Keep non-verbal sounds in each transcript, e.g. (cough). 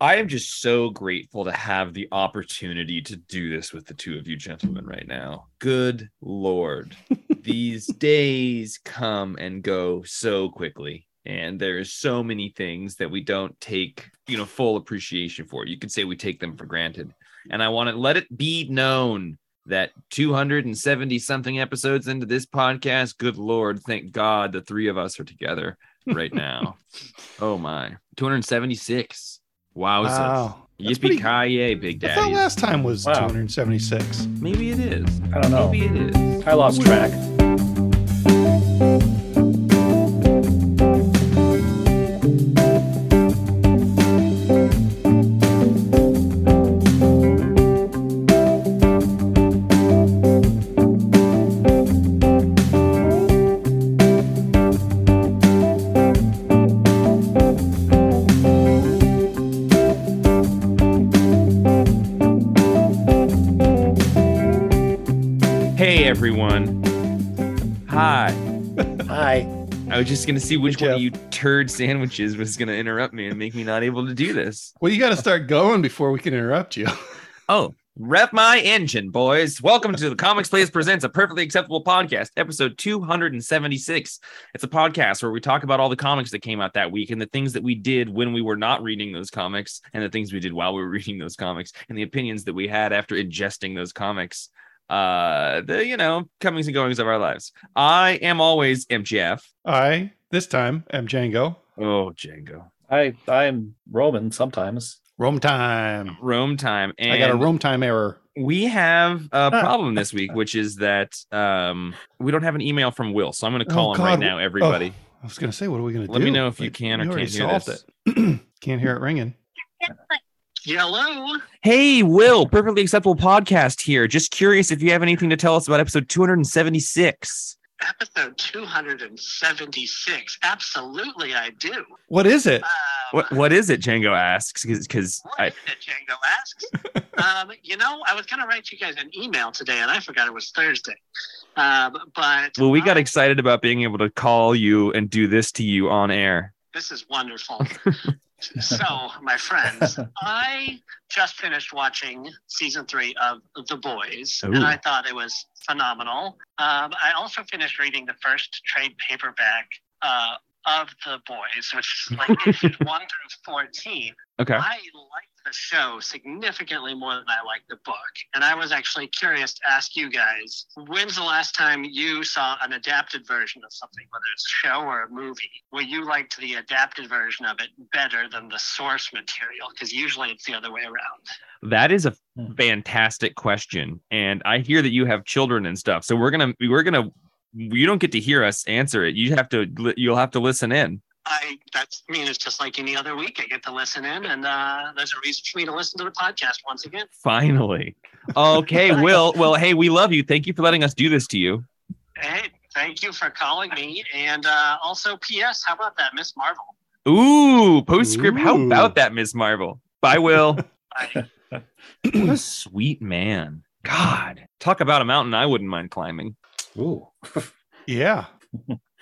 I am just so grateful to have the opportunity to do this with the two of you gentlemen right now. Good lord. (laughs) These days come and go so quickly. And there's so many things that we don't take, you know, full appreciation for. You could say we take them for granted. And I want to let it be known that 270 something episodes into this podcast, good lord, thank God the three of us are together right now. (laughs) oh my, 276. Wowza. Wow. That's Yippee pretty- ki big I thought last time was Wow. 276. Maybe it is. I don't know. Maybe it is. I lost track. Just gonna see which Hey, one of you turd sandwiches was gonna interrupt me and make me not able to do this. Well, you got to start going before we can interrupt you. (laughs) Oh, rev my engine, boys. Welcome to the Comics Place Presents a Perfectly Acceptable Podcast, episode 276. It's a podcast where we talk about all the comics that came out that week and the things that we did when we were not reading those comics and the things we did while we were (laughs) reading those comics and the opinions that we had after ingesting those comics. Uh, the you know comings and goings of our lives. I am always MGF. I, this time, I'm Django. Oh, Django. I I'm Roman sometimes. Rome time. Rome time. And I got a Rome time error. we have a problem this week, which is that um, we don't have an email from Will. So I'm going to call Oh, him right now, everybody. Oh, I was going to say, what are we going to do? Let me know if you can or can't already hear this. it. (clears throat) can't hear it ringing. Hello. Hey, Will, perfectly acceptable podcast here. Just curious if you have anything to tell us about episode 276. Episode 276. Absolutely, I do. What is it? Um, What what is it? Django asks because what I it, Django asks? (laughs) um, you know, I was going to write you guys an email today, and I forgot it was Thursday. Um, but well, we got excited about being able to call you and do this to you on air. This is wonderful. (laughs) so, my friends, (laughs) I just finished watching season three of The Boys, Ooh. and I thought it was phenomenal. Um, I also finished reading the first trade paperback uh, of The Boys, which is like (laughs) issues one through 14. Okay. I liked the show significantly more than I liked the book. And I was actually curious to ask you guys when's the last time you saw an adapted version of something, whether it's a show or a movie, where you liked the adapted version of it better than the source material? Because usually it's the other way around. That is a Hmm. fantastic question, and I hear that you have children and stuff. So we're gonna we're gonna you don't get to hear us answer it. You have to you'll have to listen in. I that's I mean it's just like any other week. I get to listen in, and uh, there's a reason for me to listen to the podcast once again. Finally. Okay, (laughs) Will. Well, hey, we love you. Thank you for letting us do this to you. Hey, thank you for calling me, and uh, also, P.S. How about that, Miss Marvel? Ooh, postscript. How about that, Miss Marvel? Bye, Will. (laughs) I, what a sweet man. God, talk about a mountain I wouldn't mind climbing. Ooh. (laughs) Yeah.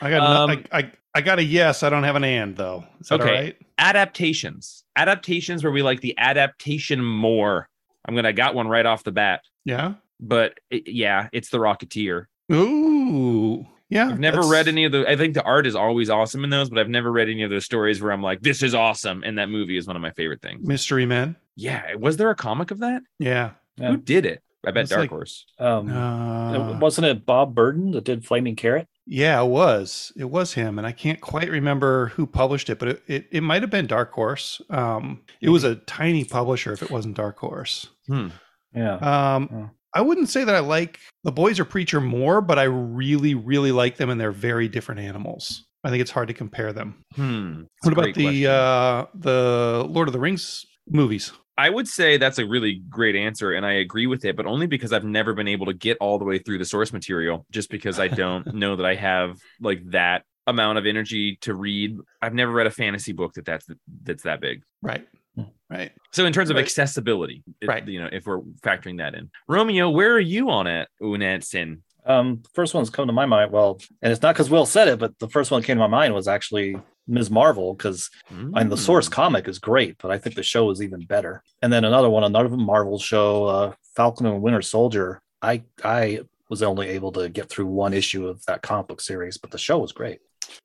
I got, no- Um, I, I, I got a yes. I don't have an and, though. Is that Okay. all right? Adaptations. Adaptations where we like the adaptation more. I'm gonna I got one right off the bat. Yeah. But it, yeah, it's the Rocketeer. Ooh. Yeah. I've never that's- read any of the. I think the art is always awesome in those, but I've never read any of those stories where I'm like, "This is awesome," and that movie is one of my favorite things. Mystery Men. Yeah, was there a comic of that? Yeah. Yeah. Who did it? I bet It's Dark like- Horse. Um, Uh, wasn't it Bob Burden that did Flaming Carrot? Yeah, it was. It was him, and I can't quite remember who published it, but it, it, it might have been Dark Horse. Um, it was a tiny publisher if it wasn't Dark Horse. Hmm. Yeah. Um, Oh. I wouldn't say that I like the boys or preacher more, but I really, really like them, and they're very different animals. I think it's hard to compare them. Hmm. What about the uh, the Lord of the Rings movies? I would say that's a really great answer, and I agree with it, but only because I've never been able to get all the way through the source material, just because I don't (laughs) know that I have like that amount of energy to read. I've never read a fantasy book that that's that's that big. Right, Hmm. right. So in terms of Right. accessibility, it- Right. You know, if we're factoring that in, Romeo, where are you on it? Unetsin. Um, first one's come to my mind. Well, and it's not because Will said it, but the first one that came to my mind was actually Ms. Marvel because I mean the source Mm. comic is great, but I think the show is even better. And then another one, another Marvel show, uh, Falcon and Winter Soldier. I I was only able to get through one issue of that comic book series, but the show was great.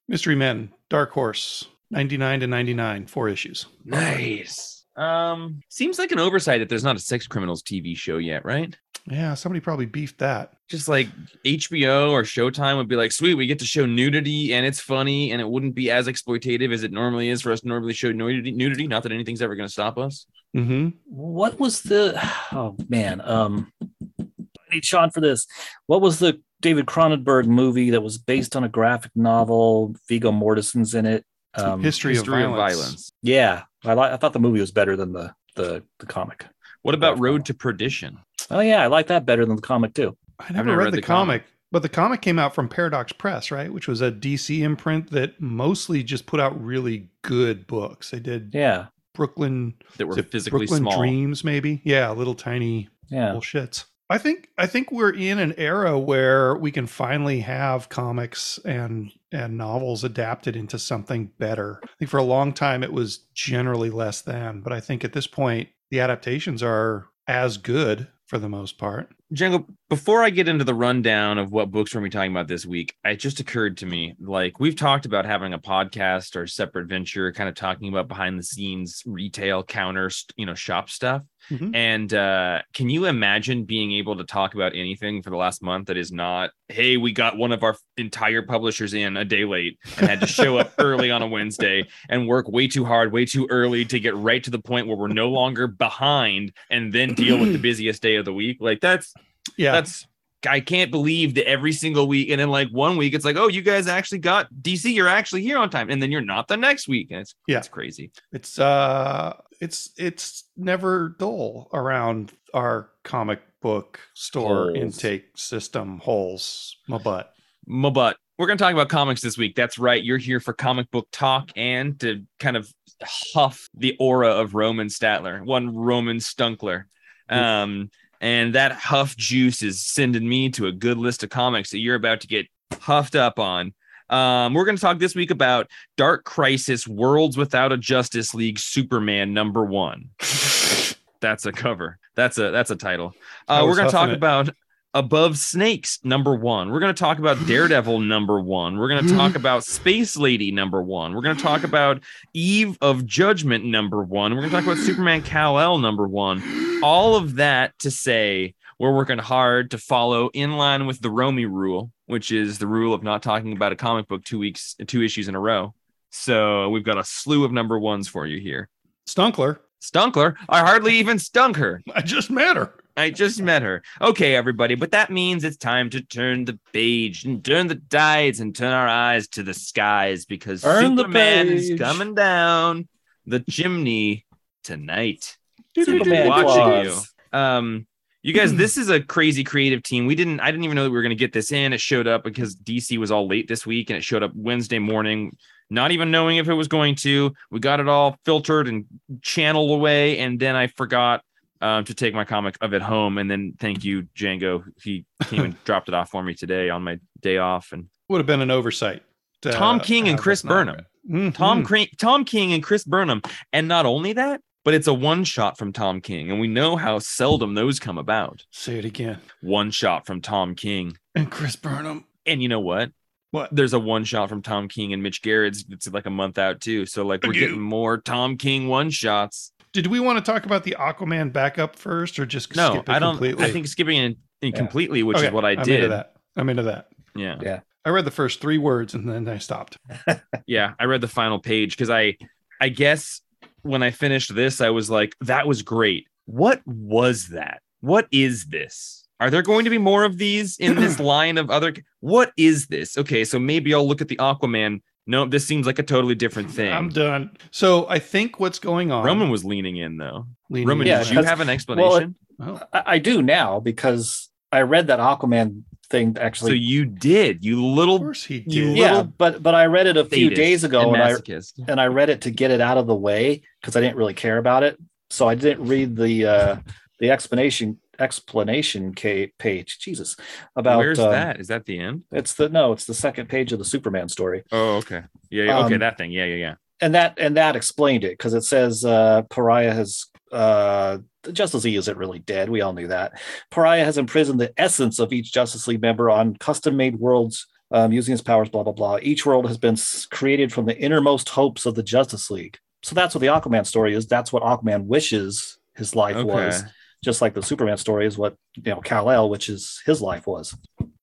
Mystery Men, Dark Horse, 99 to 99, four issues. Nice. Um, seems like an oversight that there's not a Sex Criminals TV show yet, right? Yeah, somebody probably beefed that. Just like HBO or Showtime would be like, sweet, we get to show nudity and it's funny and it wouldn't be as exploitative as it normally is for us to normally show nudity. Nudity, not that anything's ever going to stop us. Mm-hmm. What was the oh man, um I need Sean for this. What was the David Cronenberg movie that was based on a graphic novel? Viggo Mortensen's in it. Um, History, History of violence. yeah, I like. I thought the movie was better than the the the comic. What about Road novel. to Perdition? Oh yeah, I like that better than the comic too. I never, never read, read the, the comic, comic. but the comic came out from Paradox Press, right? Which was a DC imprint that mostly just put out really good books. They did Yeah, Brooklyn, That were is it physically Brooklyn small. Dreams, maybe. Yeah, little tiny yeah. bullshits. I think I think we're in an era where we can finally have comics and and novels adapted into something better. I think for a long time it was generally less than, but I think at this point the adaptations are as good for the most part. Django, before I get into the rundown of what books we're going to be talking about this week, it just occurred to me like we've talked about having a podcast or separate venture, kind of talking about behind the scenes retail counter, you know, shop stuff. Mhm. And uh, can you imagine being able to talk about anything for the last month that is not, hey, we got one of our entire publishers in a day late and had to show up (laughs) early on a Wednesday and work way too hard, way too early to get right to the point where we're no longer behind and then deal with the (clears throat) busiest day of the week? Like that's Yeah. that's I can't believe that every single week, and then like one week, it's like, oh, you guys actually got DC, you're actually here on time, and then you're not the next week. And it's Yeah. it's crazy. It's uh it's it's never dull around our comic book store Holes. intake system holes. My butt. My butt. We're gonna talk about comics this week. That's right. You're here for comic book talk and to kind of huff the aura of Roman Statler, one Roman Stunkler. Um, and that huff juice is sending me to a good list of comics that you're about to get huffed up on. Um, we're going to talk this week about Dark Crisis Worlds Without a Justice League Superman number one. (laughs) That's a cover. That's a that's a title. Uh, we're going to talk it. about Above Snakes number one. We're going to talk about Daredevil (sighs) number one. We're going to talk (sighs) about Space Lady number one. We're going to talk about Eve of Judgment number one. We're going to talk about Superman Kal El number one. All of that to say we're working hard to follow in line with the Romy rule, which is the rule of not talking about a comic book two weeks, two issues in a row. So we've got a slew of number ones for you here. Stunkler. Stunkler, I hardly even stunk her. (laughs) I just met her. I just met her. Okay, everybody, but that means it's time to turn the page and turn the tides and turn our eyes to the skies because Turn the Superman is coming down the chimney tonight. Superman watching claws. you. Um, you guys, this is a crazy creative team. We didn't, I didn't even know that we were going to get this in. It showed up because DC was all late this week and it showed up Wednesday morning, not even knowing if it was going to. We got it all filtered and channeled away. And then I forgot um, to take my comic of it home. And then thank you, Django. He came and (laughs) dropped it off for me today on my day off. And Would have been an oversight. to Tom King and Chris Burnham. Mhm. Tom Cra- Tom King and Chris Burnham. And not only that, but it's a one shot from Tom King. And we know how seldom those come about. Say it again. One shot from Tom King. And Chris Burnham. And you know what? What? There's a one shot from Tom King and Mitch Gerads. It's like a month out too. So like we're getting more Tom King one shots. Did we want to talk about the Aquaman backup first, or just No, skip it I don't. completely? I think skipping it in, Yeah. completely, which Okay, is what I I'm did. into that. I'm into that. Yeah. Yeah. I read the first three words and then I stopped. (laughs) yeah i read the final page because i i guess when i finished this i was like that was great. What was that? What is this? Are there going to be more of these in this (clears throat) line of other what is this? Okay so maybe i'll look at the aquaman. No this seems like a totally different thing. I'm done. So I think what's going on. roman was leaning in though. Leaning roman Yeah, did you have an explanation? Oh, I, I do now because I read that Aquaman thing actually. so you did you of little course he did. you yeah, little but but I read it a few days ago and and I and I read it to get it out of the way because I didn't really care about it. So I didn't read the uh the explanation explanation page. Jesus, about Where's um, that? Is that the end? It's the no, it's the second page of the Superman story, Oh, okay. Yeah, yeah. Okay, Um, that thing. Yeah, yeah, yeah. and that and that explained it because it says uh, Pariah has uh, the Justice League isn't really dead. We all knew that. Pariah has imprisoned the essence of each Justice League member on custom-made worlds. Um, using his powers, blah blah blah. Each world has been created from the innermost hopes of the Justice League. So that's what the Aquaman story is. That's what Aquaman wishes his life was. Just like the Superman story is what you know Kal El, which is his life was.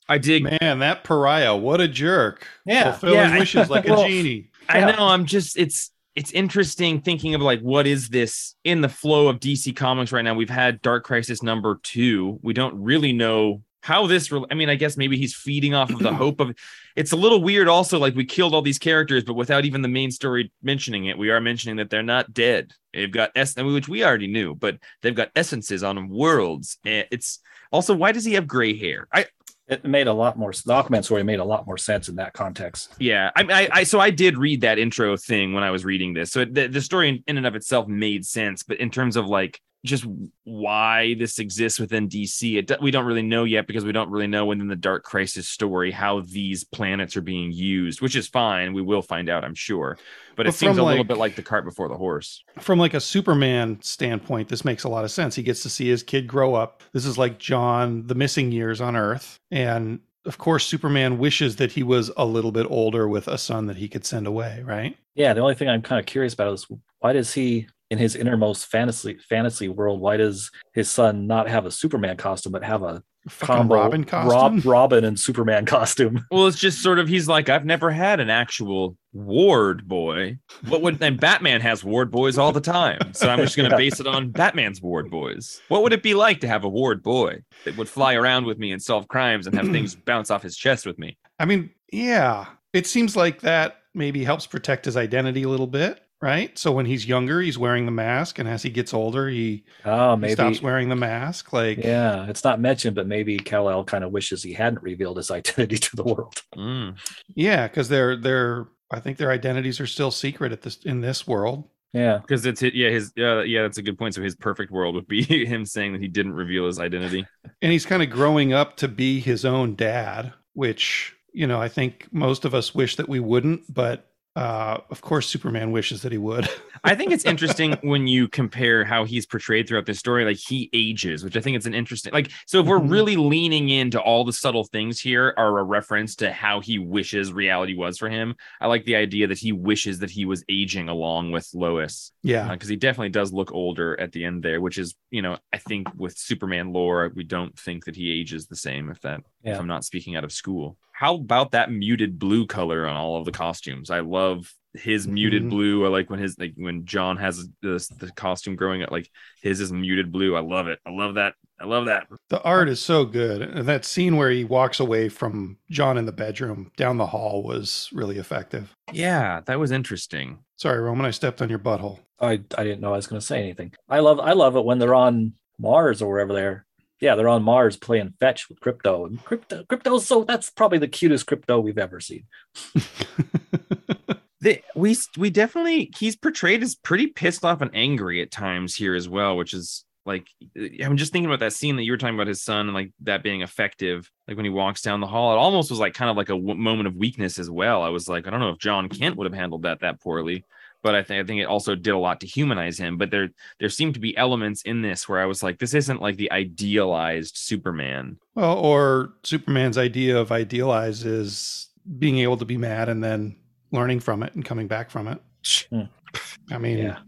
I dig. Man, that pariah, what a jerk. Yeah, Fulfilling yeah, I- wishes like a (laughs) genie. I Yeah. know. I'm just. It's it's interesting thinking of like what is this in the flow of DC Comics right now. We've had Dark Crisis number two. We don't really know how this. Re- I mean, I guess maybe he's feeding off of the (clears throat) hope of. It's a little weird. Also, like we killed all these characters, but without even the main story mentioning it, we are mentioning that they're not dead. They've got es- which we already knew, but they've got essences on worlds. And It's also why does he have gray hair? I It made a lot more. The Aquaman story made a lot more sense in that context. Yeah, I, I, I, so I did read that intro thing when I was reading this. So the, the story in, in and of itself made sense, but in terms of like just why this exists within DC, it, we don't really know yet because we don't really know within the Dark Crisis story how these planets are being used, which is fine. We will find out, I'm sure. But it seems from, a little bit like the cart before the horse. From like a Superman standpoint, this makes a lot of sense. He gets to see his kid grow up. This is like John, the missing years on Earth. And of course, Superman wishes that he was a little bit older with a son that he could send away, right? Yeah, the only thing I'm kind of curious about is why does he, in his innermost fantasy fantasy world, why does his son not have a Superman costume but have a combo Robin costume. Rob, (laughs) Robin and Superman costume? Well, it's just sort of he's like, I've never had an actual ward boy. What would and Batman has ward boys all the time. So I'm just gonna (laughs) Yeah. base it on Batman's ward boys. What would it be like to have a ward boy that would fly around with me and solve crimes and have (clears throat) things bounce off his chest with me? I mean, yeah, it seems like that maybe helps protect his identity a little bit, right? So when he's younger, he's wearing the mask, and as he gets older, he, Oh, he maybe. stops wearing the mask. Like, Yeah, it's not mentioned, but maybe Kal El kind of wishes he hadn't revealed his (laughs) identity to the world. Mm. yeah, because they're they're I think their identities are still secret at this in this world. Yeah, Because it's yeah, his uh, yeah, that's a good point. So his perfect world would be (laughs) him saying that he didn't reveal his identity. and he's kind of growing up to be his own dad, which you know I think most of us wish that we wouldn't, but uh, of course Superman wishes that he would. (laughs) I think it's interesting when you compare how he's portrayed throughout this story. Like he ages, which I think it's an interesting. Like, so if we're Mhm. really leaning into all the subtle things here, are a reference to how he wishes reality was for him. I like the idea that he wishes that he was aging along with Lois, yeah, because he definitely does look older at the end there. Which is, you know, I think with Superman lore, we don't think that he ages the same. If that, if I'm not speaking out of school. How about that muted blue color on all of the costumes? I love his muted Mhm. blue. I like when his like when John has this the costume growing up, like his is muted blue. I love it. I love that. I love that. the art is so good, and that scene where he walks away from John in the bedroom down the hall was really effective. Yeah, that was interesting. Sorry, Roman, I stepped on your butthole. I, I didn't know I was going to say anything. I love I love it when they're on Mars or wherever they're. Yeah, they're on Mars playing fetch with Krypto. And Krypto Krypto's so that's probably the cutest Krypto we've ever seen. (laughs) The, we we definitely he's portrayed as pretty pissed off and angry at times here as well, which is like I'm just thinking about that scene that you were talking about his son and like that being effective. Like when he walks down the hall, it almost was like kind of like a w- moment of weakness as well. I was like, I don't know if John Kent would have handled that that poorly, but I think I think it also did a lot to humanize him. But there there seemed to be elements in this where I was like, this isn't like the idealized Superman. Well, or Superman's idea of idealize is being able to be mad and then learning from it and coming back from it. Hmm. (laughs) I mean, Yeah.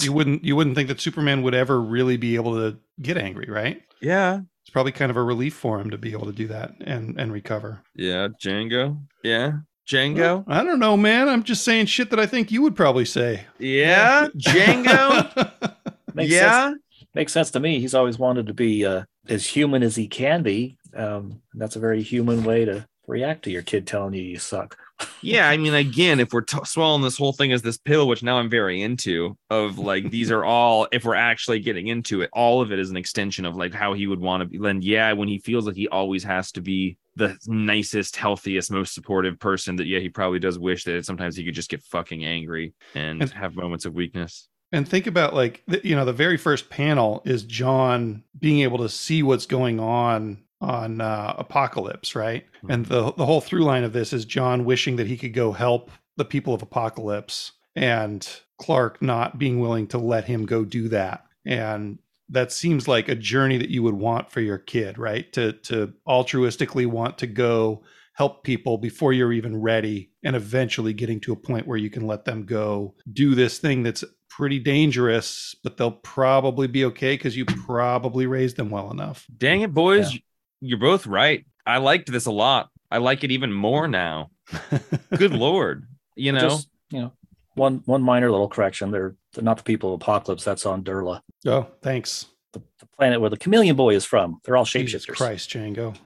you wouldn't you wouldn't think that Superman would ever really be able to get angry, right? Yeah, It's probably kind of a relief for him to be able to do that and and recover. yeah, Django, yeah, Django, I don't know, man. I'm just saying shit that I think you would probably say. yeah, Django. (laughs) Makes yeah. sense. Makes sense to me. He's always wanted to be uh, as human as he can be. Um, that's a very human way to react to your kid telling you you suck. (laughs) yeah i mean again if we're t- swallowing this whole thing as this pill which now i'm very into of like these are all if we're actually getting into it all of it is an extension of like how he would want to be then yeah when he feels like he always has to be the nicest healthiest most supportive person that yeah he probably does wish that sometimes he could just get fucking angry and And- have moments of weakness And think about like the, you know the very first panel is John being able to see what's going on on uh, Apokolips, right? Hmm. And the the whole through line of this is John wishing that he could go help the people of Apokolips, and Clark not being willing to let him go do that. And that seems like a journey that you would want for your kid, right? To to altruistically want to go help people before you're even ready and eventually getting to a point where you can let them go do this thing that's pretty dangerous but they'll probably be okay because you probably raised them well enough Dang it, boys. You're both right. I liked this a lot. I like it even more now. (laughs) Good lord. You know, Just, you know, one one minor little correction. They're, they're not the people of Apokolips. That's on Durla, oh thanks the, the planet where the Chameleon Boy is from. They're all jesus shapeshifters. christ django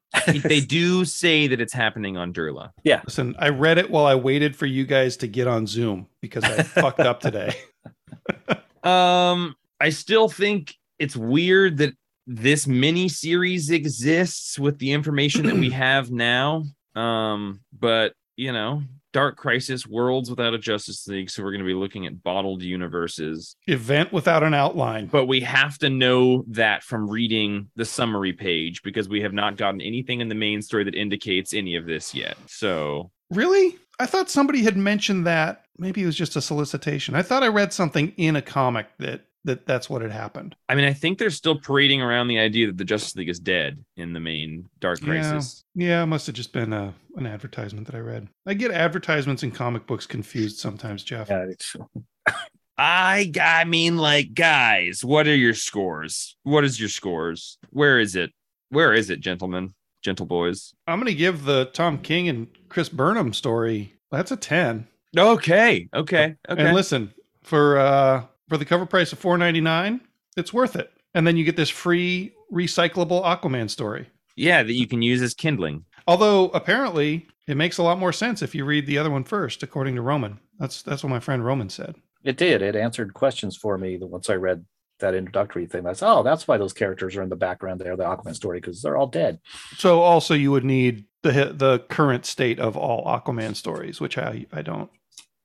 they (laughs) do say that it's happening on Durla. Yeah. Listen i read it while i waited for you guys to get on zoom because i (laughs) fucked up today (laughs) Um, I still think it's weird that this mini series exists with the information that we (clears throat) have now. Um, but you know, Dark Crisis, Worlds Without a Justice League, so we're going to be looking at bottled universes. event without an outline But we have to know that from reading the summary page because we have not gotten anything in the main story that indicates any of this yet. So Really? I thought somebody had mentioned that. Maybe it was just a solicitation. I thought I read something in a comic that that that's what had happened. I mean, I think they're still parading around the idea that the Justice League is dead in the main Dark Yeah. Crisis. Yeah, it must have just been a, an advertisement that I read. I get advertisements in comic books confused sometimes, Jeff. Yeah, it's, (laughs) I I mean, like, guys, what are your scores? What is your scores? Where is it? Where is it, gentlemen, gentle boys? I'm going to give the Tom King and Chris Burnham story. That's a 10. Okay, okay, okay. And listen, for uh for the cover price of 4.99, it's worth it. And then you get this free recyclable Aquaman story. yeah, that you can use as kindling. Although apparently it makes a lot more sense if you read the other one first, according to Roman. That's that's what my friend Roman said. it did. It answered questions for me that once I read that introductory thing. That's oh, that's why those characters are in the background there, the Aquaman story, because they're all dead. So also you would need the the current state of all Aquaman stories, which I I don't.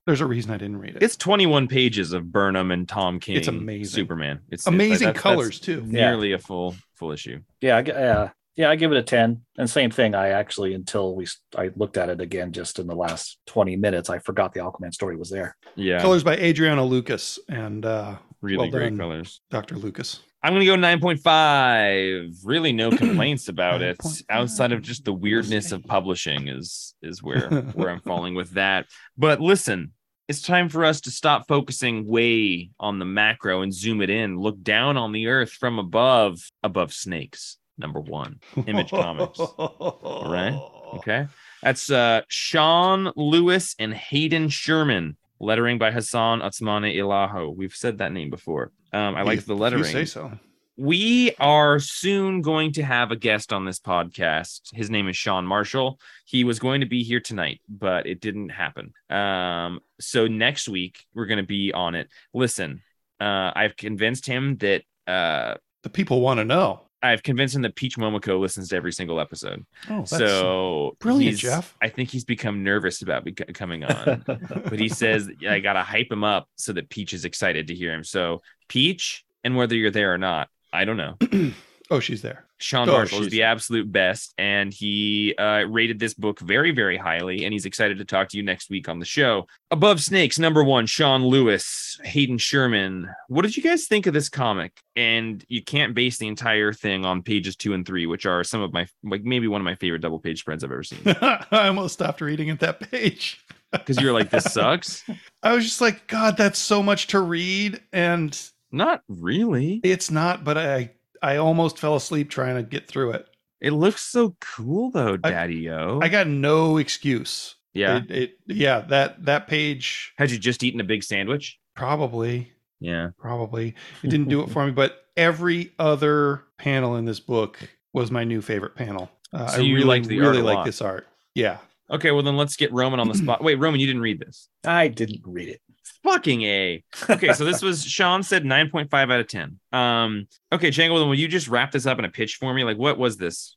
There's a reason I didn't read it. It's 21 pages of Burnham and Tom King. It's amazing. Superman. It's amazing that's- that's colors too. Nearly a full full issue. Yeah, I, g- uh, yeah, I give it a ten. And same thing. I actually until we I looked at it again just in the last twenty minutes, I forgot the Aquaman story was there. Yeah, Colors by Adriano Lucas and uh, really well great done. colors. Dr. Lucas. I'm gonna go 9.5. Really, no (clears throat) complaints about it outside of just the weirdness of publishing is is where (laughs) where I'm falling with that. But listen, it's time for us to stop focusing way on the macro and zoom it in. Look down on the earth from above, above snakes. Number one, Image Comics. (laughs) All right. Okay, that's uh Sean Lewis and Hayden Sherman. Lettering by Hassan Otsmane-Elhaou. We've said that name before. Um, I like the lettering You say so. we are soon going to have a guest on this podcast. His name is Sean Marshall. He was going to be here tonight, but it didn't happen. Um, so next week we're going to be on it. Listen, uh, I've convinced him that uh, The people want to know. I've convinced him that Peach Momoko listens to every single episode. Oh, so brilliant, Jeff. I think he's become nervous about bec- coming on (laughs) but he says "Yeah, I gotta hype him up so that Peach is excited to hear him. So Peach, and whether you're there or not, I don't know. (clears throat) oh, she's there. Sean Oh, Marshall is the absolute best, and he uh, rated this book very, very highly, and he's excited to talk to you next week on the show. Above Snakes, number one, Sean Lewis, Hayden Sherman. What did you guys think of this comic? And you can't base the entire thing on pages two and three, which are some of my, like maybe one of my favorite double page spreads I've ever seen. (laughs) I almost stopped reading at that page. (laughs) Because you're like, this sucks. (laughs) I was just like, God, that's so much to read, and Not really. it's not. But I, I almost fell asleep trying to get through it. It looks so cool though, Daddy O. I got no excuse. yeah. It, it, yeah. That that page Had you just eaten a big sandwich? probably, Yeah. probably it didn't do it for (laughs) me. But every other panel in this book was my new favorite panel. Uh, So I you really, liked the art really like this art. Yeah. Okay, well then let's get Roman on the spot. (clears throat) Wait, Roman, you didn't read this. I didn't read it. Fucking A. Okay, so this was (laughs) Sean said 9.5 out of 10. Um, okay, Jangle, then will you just wrap this up in a pitch for me? Like, what was this?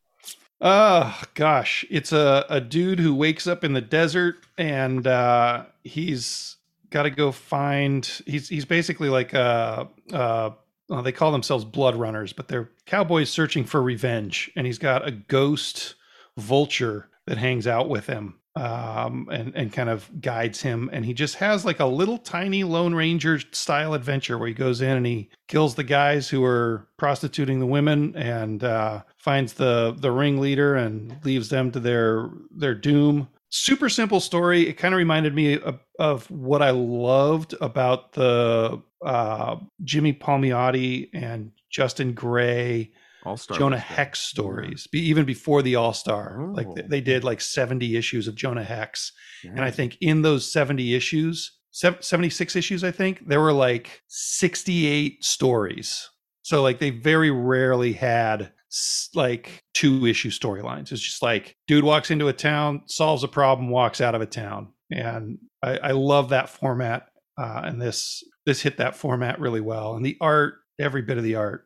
Oh gosh, it's a a dude who wakes up in the desert and uh, he's got to go find. He's he's basically like uh uh. well, they call themselves blood runners, but they're cowboys searching for revenge. And he's got a ghost vulture that hangs out with him um, and and kind of guides him. And he just has like a little tiny Lone Ranger style adventure where he goes in and he kills the guys who are prostituting the women and uh, finds the the ringleader and leaves them to their their doom. Super simple story. It kind of reminded me of, of what I loved about the uh, Jimmy Palmiotti and Justin Gray All star. Jonah Hex stories, be, even before the All Star. Like Oh. they, they did like 70 issues of Jonah Hex. And I think in those 70 issues, 76 issues, I think, there were like 68 stories. So like they very rarely had like two issue storylines. It's just like dude walks into a town, solves a problem, walks out of a town. And I, I love that format. Uh, and this this hit that format really well. And the art, every bit of the art,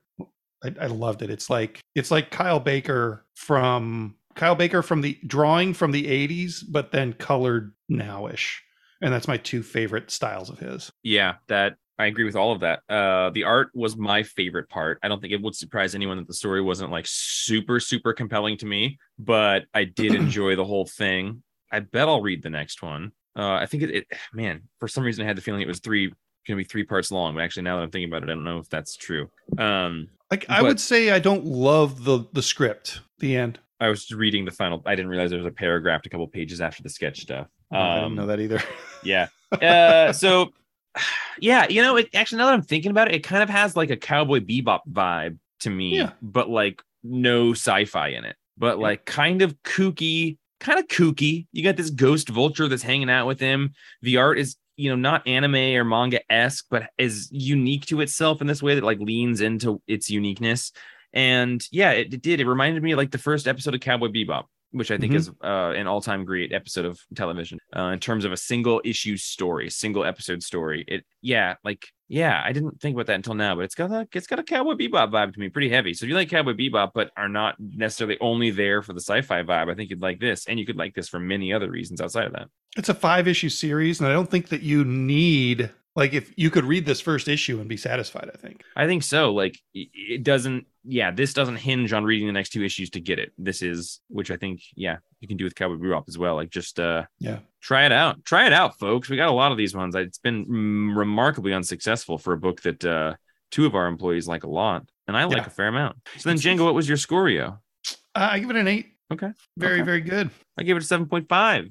I, I loved it. It's like it's like Kyle Baker from Kyle Baker from the drawing from the 80s, but then colored nowish. And that's my two favorite styles of his. Yeah, that I agree with all of that. Uh, the art was my favorite part. I don't think it would surprise anyone that the story wasn't like super, super compelling to me, but I did (clears throat) enjoy the whole thing. I bet I'll read the next one. Uh, I think it, it, man, for some reason I had the feeling it was three, gonna be three parts long, but actually now that I'm thinking about it, I don't know if that's true. Um, Like I But- would say I don't love the the script, the end. I was reading the final. I didn't realize there was a paragraph a couple pages after the sketch stuff. Oh, I didn't Um, know that either. Yeah. (laughs) Uh, so, yeah, you know, it actually now that I'm thinking about it, it kind of has like a cowboy bebop vibe to me, Yeah. but like no sci-fi in it, but Yeah. like kind of kooky, kind of kooky. You got this ghost vulture that's hanging out with him. The art is, you know, not anime or manga esque, but is unique to itself in this way that like leans into its uniqueness. And yeah, it, it did. It reminded me of like the first episode of Cowboy Bebop, which I think Mhm. is uh, an all-time great episode of television uh, in terms of a single issue story, single episode story. It, yeah, like yeah, I didn't think about that until now, but it's got a it's got a Cowboy Bebop vibe to me, pretty heavy. So if you like Cowboy Bebop, but are not necessarily only there for the sci-fi vibe, I think you'd like this, and you could like this for many other reasons outside of that. It's a five issue series, and I don't think that you need like if you could read this first issue and be satisfied. I think. I think so. Like it- doesn't. Yeah, this doesn't hinge on reading the next two issues to get it. This is, which I think, yeah, you can do with Cowboy Bebop as well. Like just uh, Yeah. try it out. Try it out, folks. We got a lot of these ones. It's been mm, remarkably unsuccessful for a book that uh, two of our employees like a lot, and I like Yeah. a fair amount. So then, Django, what was your Scorio? Uh, I give it an eight. Okay. Very Okay. very good. I gave it a seven point five.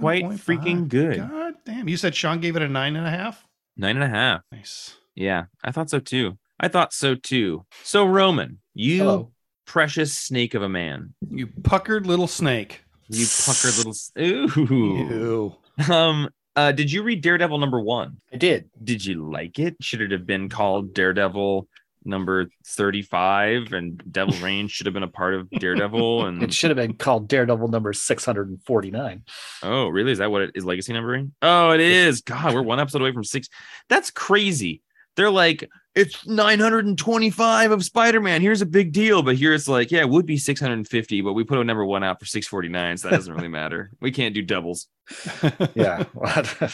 Quite 7.5. freaking good. God damn! You said Sean gave it a nine and a half. Nine and a half. Nice. Yeah, I thought so too. I thought so too. So Roman, you Hello. precious snake of a man. You puckered little snake. You puckered little. Ooh. Ew. Um. Uh. Did you read Daredevil number one? I did. Did you like it? Should it have been called Daredevil number thirty-five? And Devil's Reign should have been a part of Daredevil. (laughs) And it should have been called Daredevil number 649. oh, really? Is that what it is? Legacy numbering? Oh, it is. God, we're one episode away from six. That's crazy. They're like, it's 925 of Spider-Man. Here's a big deal. But here it's like, yeah, it would be 650, but we put a number one out for 649, so that doesn't really matter. We can't do doubles. (laughs) Yeah. (laughs)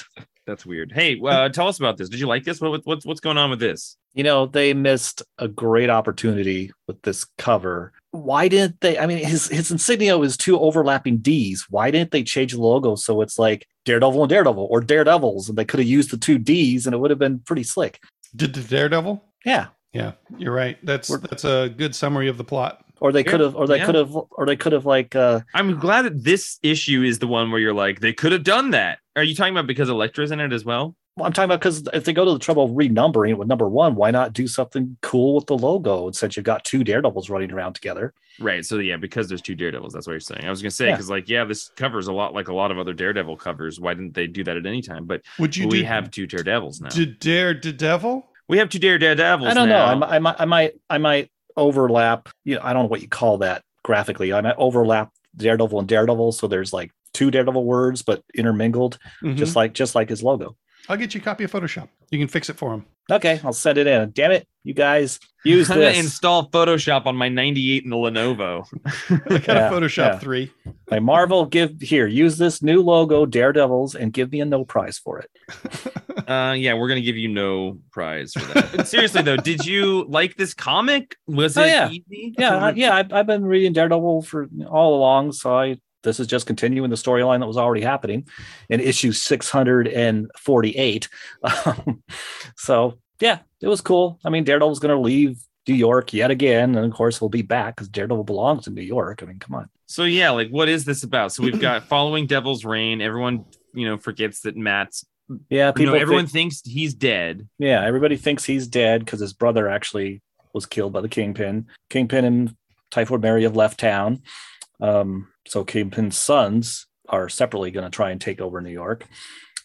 That's weird. Hey, uh, (laughs) tell us about this. Did you like this? What, what's what's going on with this? you know, they missed a great opportunity with this cover. Why didn't they? I mean, his his insignia is two overlapping D's. Why didn't they change the logo so it's like Daredevil and Daredevil or Daredevils? And they could have used the two D's and it would have been pretty slick. Did the Daredevil? Yeah. Yeah, you're right. That's We're- that's a good summary of the plot. Or they Yeah, could have, or they yeah. could have, or they could have like, uh, I'm glad that this issue is the one where you're like, they could have done that. Are you talking about because Elektra's in it as well? well, I'm talking about because if they go to the trouble of renumbering it with number one, why not do something cool with the logo And since you've got two Daredevils running around together? Right. So yeah, because there's two Daredevils. That's what you're saying. I was gonna say Yeah. because like yeah, this covers a lot like a lot of other Daredevil covers. Why didn't they do that at any time? But Would you we do, have two Daredevils now. did Dare Devil? we have two Dare Daredevils. I don't know. now. I, I might, I might, I might overlap. You know, I don't know what you call that graphically. I might overlap Daredevil and Daredevil, so there's like two Daredevil words, but intermingled, Mhm. just like just like his logo. I'll get you a copy of Photoshop. You can fix it for him. Okay, I'll send it in. Damn it, you guys use (laughs) I'm gonna this. install Photoshop on my 98 in the Lenovo. (laughs) I got Yeah, a Photoshop yeah. 3. Like Marvel, give here, use this new logo, Daredevils, and give me a no prize for it. (laughs) Uh, yeah, we're gonna give you no prize for that. Seriously though, did you like this comic? Was Oh, it yeah. easy? Yeah, I, yeah, I've, I've been reading Daredevil for all along, so I this is just continuing the storyline that was already happening in issue 648. Um, so yeah, it was cool. I mean, Daredevil's going to leave New York yet again, and of course he'll be back because Daredevil belongs in New York. I mean, come on. So yeah, like what is this about? So we've got following Devil's Reign. Everyone, you know, forgets that Matt's. Yeah, No, people. everyone think- thinks he's dead. yeah, everybody thinks he's dead because his brother actually was killed by the Kingpin. Kingpin and Typhoid Mary have left town. Um, so Kingpin's sons are separately going to try and take over New York.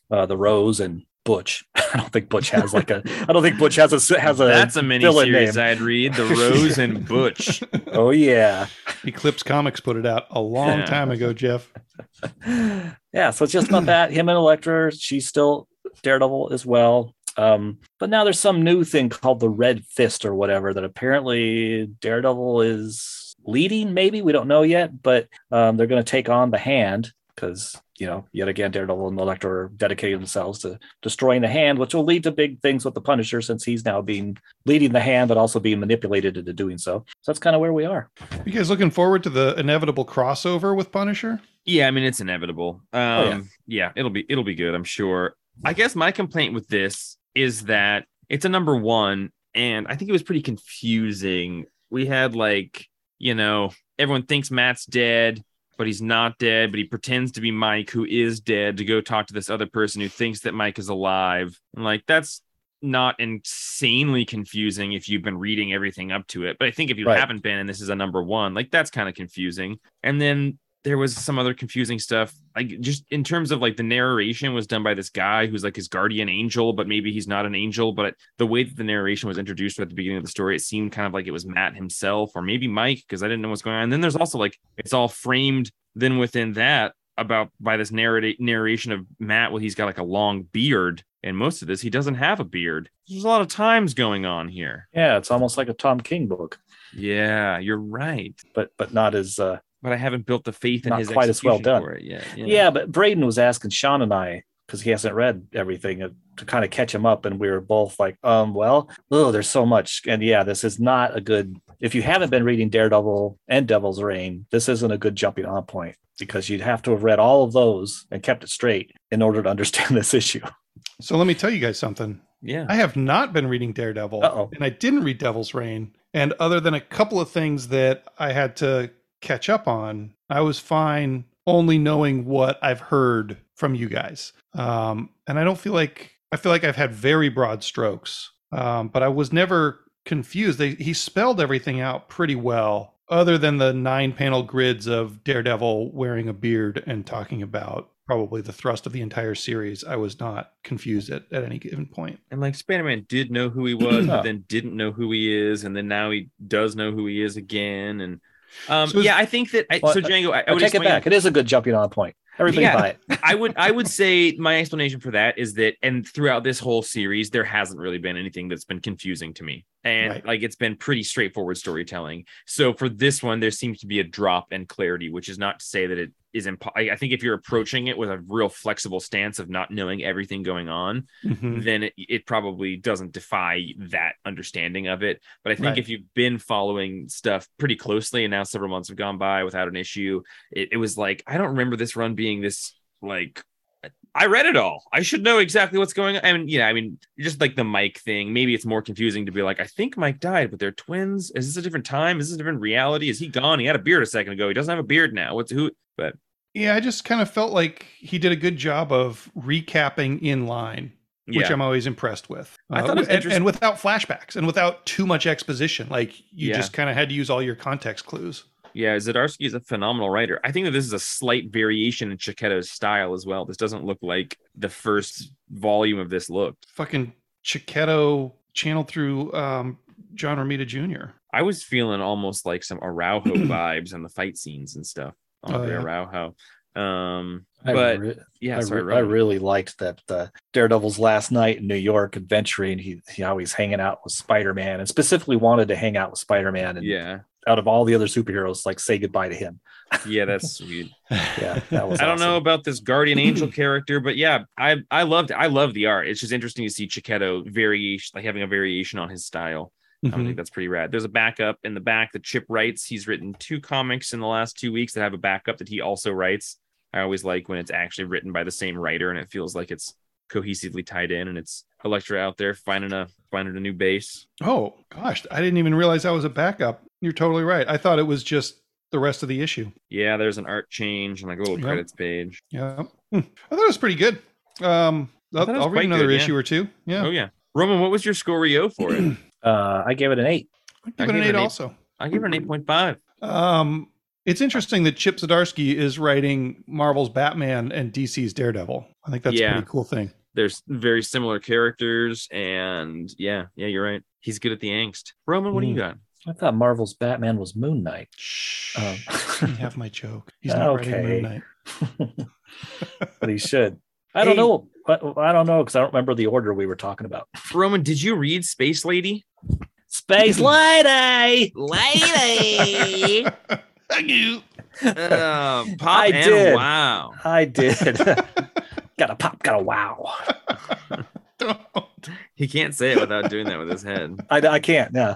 Uh, the Rose and Butch. (laughs) I don't think Butch has like a. I don't think Butch has a has a. That's a mini series name. I'd read. The Rose and Butch. (laughs) Oh yeah, Eclipse Comics put it out a long Yeah. time ago, Jeff. (laughs) yeah. So it's just about that. Him and Elektra. She's still Daredevil as well. Um, but now there's some new thing called the Red Fist or whatever that apparently Daredevil is leading. Maybe we don't know yet, but um, they're going to take on the Hand because you know yet again Daredevil and Elektra are dedicating themselves to destroying the Hand, which will lead to big things with the Punisher since he's now being leading the Hand, but also being manipulated into doing so. So that's kind of where we are. You guys looking forward to the inevitable crossover with Punisher? Yeah, I mean it's inevitable. Um, yeah. yeah. it'll be it'll be good. I'm sure. I guess my complaint with this is that it's a number one, and I think it was pretty confusing. We had like you know everyone thinks Matt's dead, but he's not dead. But he pretends to be Mike, who is dead, to go talk to this other person who thinks that Mike is alive. And like that's not insanely confusing if you've been reading everything up to it. But I think if you Right. haven't been and this is a number one, like that's kind of confusing. And then there was some other confusing stuff. Like just in terms of like the narration was done by this guy who's like his guardian angel but maybe he's not an angel. But the way that the narration was introduced at the beginning of the story it seemed kind of like it was matt himself or maybe mike because i didn't know what's going on. And then there's also like it's all framed then within that about by this narrati- narration of matt well he's got like a long beard. And most of this he doesn't have a beard. There's a lot of times going on here. Yeah, it's almost like a Tom King book, yeah you're right. But but not as uh, but i haven't built the faith in Not his quite as well done. for it yet Yeah. but Braden was asking Sean and I because he hasn't read everything uh, to kind of catch him up, and we were both like, um, well, oh, there's so much, and yeah, this is not a good. If you haven't been reading Daredevil and Devil's Reign, this isn't a good jumping on point because you'd have to have read all of those and kept it straight in order to (laughs) understand this issue. So let me tell you guys something. yeah I have not been reading Daredevil, Uh-oh. and I didn't read Devil's Reign. And other than a couple of things that I had to catch up on, I was fine only knowing what I've heard from you guys. Um, and I don't feel like I feel like I've had very broad strokes, um, but I was never confused. They, he spelled everything out pretty well, other than the nine panel grids of Daredevil wearing a beard and talking about probably the thrust of the entire series. I was not confused at, at any given point. And like Spider-Man did know who he was, but then didn't know who he is, and then now he does know who he is again. And um, So yeah, I think that I, Well, so. Django, I, I would take it back; it is a good jumping on point. Everybody Yeah. buy it. (laughs) I would I would say my explanation for that is that and throughout this whole series there hasn't really been anything that's been confusing to me. And Right. like it's been pretty straightforward storytelling. So for this one there seems to be a drop in clarity, which is not to say that it is impo- I I think if you're approaching it with a real flexible stance of not knowing everything going on, Mhm. then it, it probably doesn't defy that understanding of it. But I think Right. if you've been following stuff pretty closely and now several months have gone by without an issue, it, it was like, I don't remember this run being this like I read it all. I should know exactly what's going on. I mean, yeah, I mean, just like the Mike thing, maybe it's more confusing to be like, I think Mike died, but they're twins. Is this a different time? Is this a different reality? Is he gone? He had a beard a second ago. He doesn't have a beard now. What's who? But Yeah, I just kind of felt like he did a good job of recapping in line, which yeah, I'm always impressed with. I thought uh, it was and, interest- and without flashbacks and without too much exposition. Like you Yeah. just kind of had to use all your context clues. Yeah, Zdarsky is a phenomenal writer. I think that this is a slight variation in Checchetto's style as well. This doesn't look like the first volume of this looked. Fucking Checchetto channeled through um, John Romita Jr. I was feeling almost like some Araujo (clears throat) vibes on the fight scenes and stuff. Oh, yeah. Araujo. Um, I But- re- Yeah, I, sorry, re- I really liked that uh, Daredevil's last night in New York adventuring. He, he always hanging out with Spider Man and specifically wanted to hang out with Spider Man. And yeah, out of all the other superheroes, like say goodbye to him. yeah, that's sweet. (laughs) Yeah, that was. I don't know about this guardian angel (clears throat) character, but yeah, I I loved I love the art. It's just interesting to see Checchetto variation, like having a variation on his style. I Mhm. think that's pretty rad. There's a backup in the back that Chip writes. He's written two comics in the last two weeks that have a backup that he also writes. I always like when it's actually written by the same writer and it feels like it's cohesively tied in and it's Elektra out there finding a finding a new base. Oh gosh, I didn't even realize that was a backup. You're totally right. I thought it was just the rest of the issue. Yeah, there's an art change and like a little Yep. credits page. Yeah, Hmm. I thought it was pretty good. Um, I'll, thought it was I'll read another good, yeah. issue or two. Yeah, Oh yeah. Roman, what was your scorio for it? (clears throat) Uh, I gave it an eight. I'll I give it an gave it eight an eight. also. I give it an eight point five. Um, it's interesting that Chip Zdarsky is writing Marvel's Batman and DC's Daredevil. I think that's a pretty cool thing. There's very similar characters, and yeah, yeah, you're right. He's good at the angst. Roman, what do you Mm. got? I thought Marvel's Batman was Moon Knight. Shh. Um, Let me have my (laughs) joke. He's not writing Okay. Moon Knight. (laughs) but he should. I don't know. I, I don't know because I don't remember the order we were talking about. (laughs) Roman, did you read Space Lady? Space Lady. Lady. Thank you. uh, pop I and did. wow. I did. got a pop. Got a wow. Don't. He can't say it without doing that with his head. I, I can't. Yeah.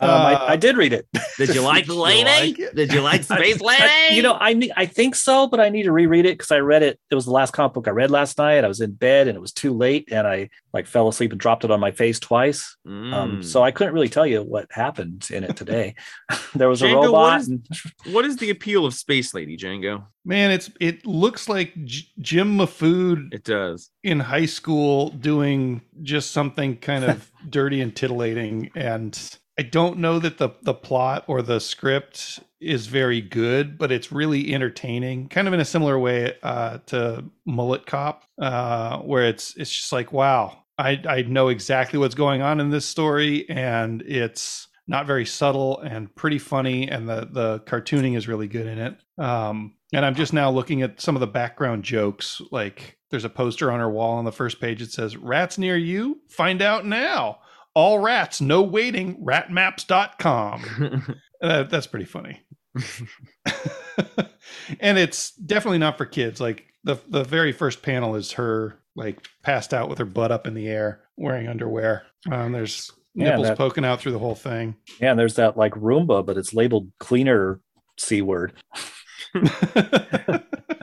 Um, Uh, I, I did read it. Did you like (laughs) Did you Lady? like? Did you like (laughs) Space Lady? I- you know, I ne- I think so, but I need to reread it because I read it. It was the last comic book I read last night. I was in bed and it was too late, and I like fell asleep and dropped it on my face twice. Um, Mm. so I couldn't really tell you what happened in it today. (laughs) there was a Django, what robot. is- and- what is the appeal of Space Lady, Django? Man, it's it looks like J- Jim Mahfood It does. in high school doing just something kind of dirty and titillating and I don't know that the the plot or the script is very good, but it's really entertaining, kind of in a similar way uh, to Mullet Cop, uh, where it's it's just like, wow, I I know exactly what's going on in this story, and it's not very subtle and pretty funny, and the the cartooning is really good in it. Um, and I'm just now looking at some of the background jokes, like there's a poster on her wall on the first page. It says, "Rats near you? Find out now." All rats, no waiting. Ratmaps.com. (laughs) Uh, that's pretty funny. (laughs) and it's definitely not for kids. Like the the very first panel is her like passed out with her butt up in the air, wearing underwear. Um, there's Yeah, nipples that- poking out through the whole thing. yeah, and there's that like Roomba, but it's labeled cleaner c word. (laughs)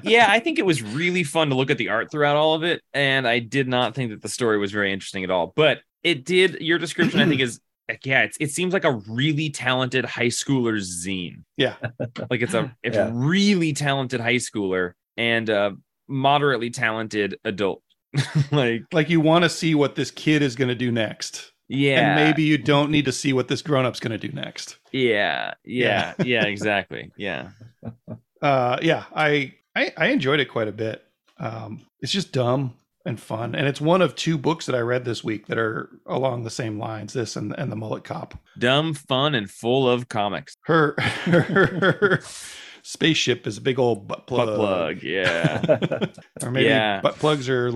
yeah, I think it was really fun to look at the art throughout all of it, and I did not think that the story was very interesting at all. But it did. Your description, I think, (clears throat) is like, yeah, it's, it seems like a really talented high schooler's zine. Yeah. (laughs) like it's a it's Yeah. really talented high schooler and a moderately talented adult. (laughs) like like you want to see what this kid is going to do next. yeah, And maybe you don't need to see what this grown up's going to do next. yeah, yeah, (laughs) yeah, exactly, yeah. uh yeah I, I i enjoyed it quite a bit um it's just dumb and fun and it's one of two books that i read this week that are along the same lines this and, and the mullet cop Dumb, fun, and full of comics. her, her (laughs) spaceship is a big old butt plug, Butt plug, yeah. (laughs) or maybe Yeah. butt plugs are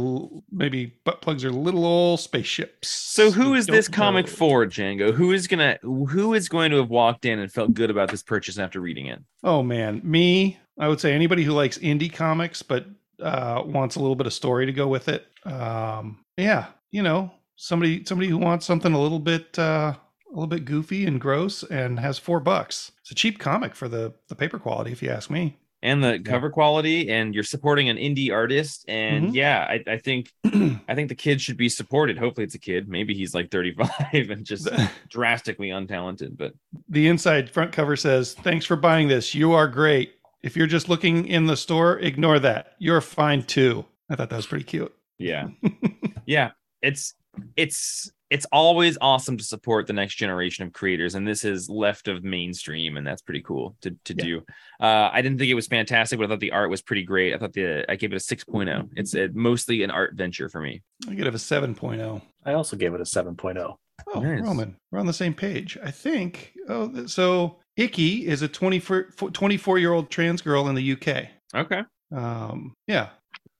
maybe butt plugs are little old spaceships So who is this comic know. for, Django? Who is gonna who is going to have walked in and felt good about this purchase after reading it? Oh man, me. I would say anybody who likes indie comics but uh, wants a little bit of story to go with it. Um, yeah, you know, somebody somebody who wants something a little bit uh, a little bit goofy and gross and has four bucks. It's a cheap comic for the the paper quality, if you ask me. And the cover quality, and you're supporting an indie artist, and Mhm. yeah, I, I think (clears throat) I think the kid should be supported. Hopefully, it's a kid. Maybe he's like 35 (laughs) and just (laughs) drastically untalented. But the inside front cover says, "Thanks for buying this. You are great. If you're just looking in the store, ignore that. You're fine too." I thought that was pretty cute. yeah, (laughs) yeah, it's it's it's always awesome to support the next generation of creators, and this is left of mainstream, and that's pretty cool to to Yeah. do. Uh, I didn't think it was fantastic, but I thought the art was pretty great. I thought the I gave it a 6.0. It's uh mostly an art venture for me. I give it a 7.0. I also gave it a 7.0. Oh, Nice. Roman, we're on the same page. I think. Oh, so Icky is a 24, 24 year old trans girl in the UK. Okay. Um, yeah.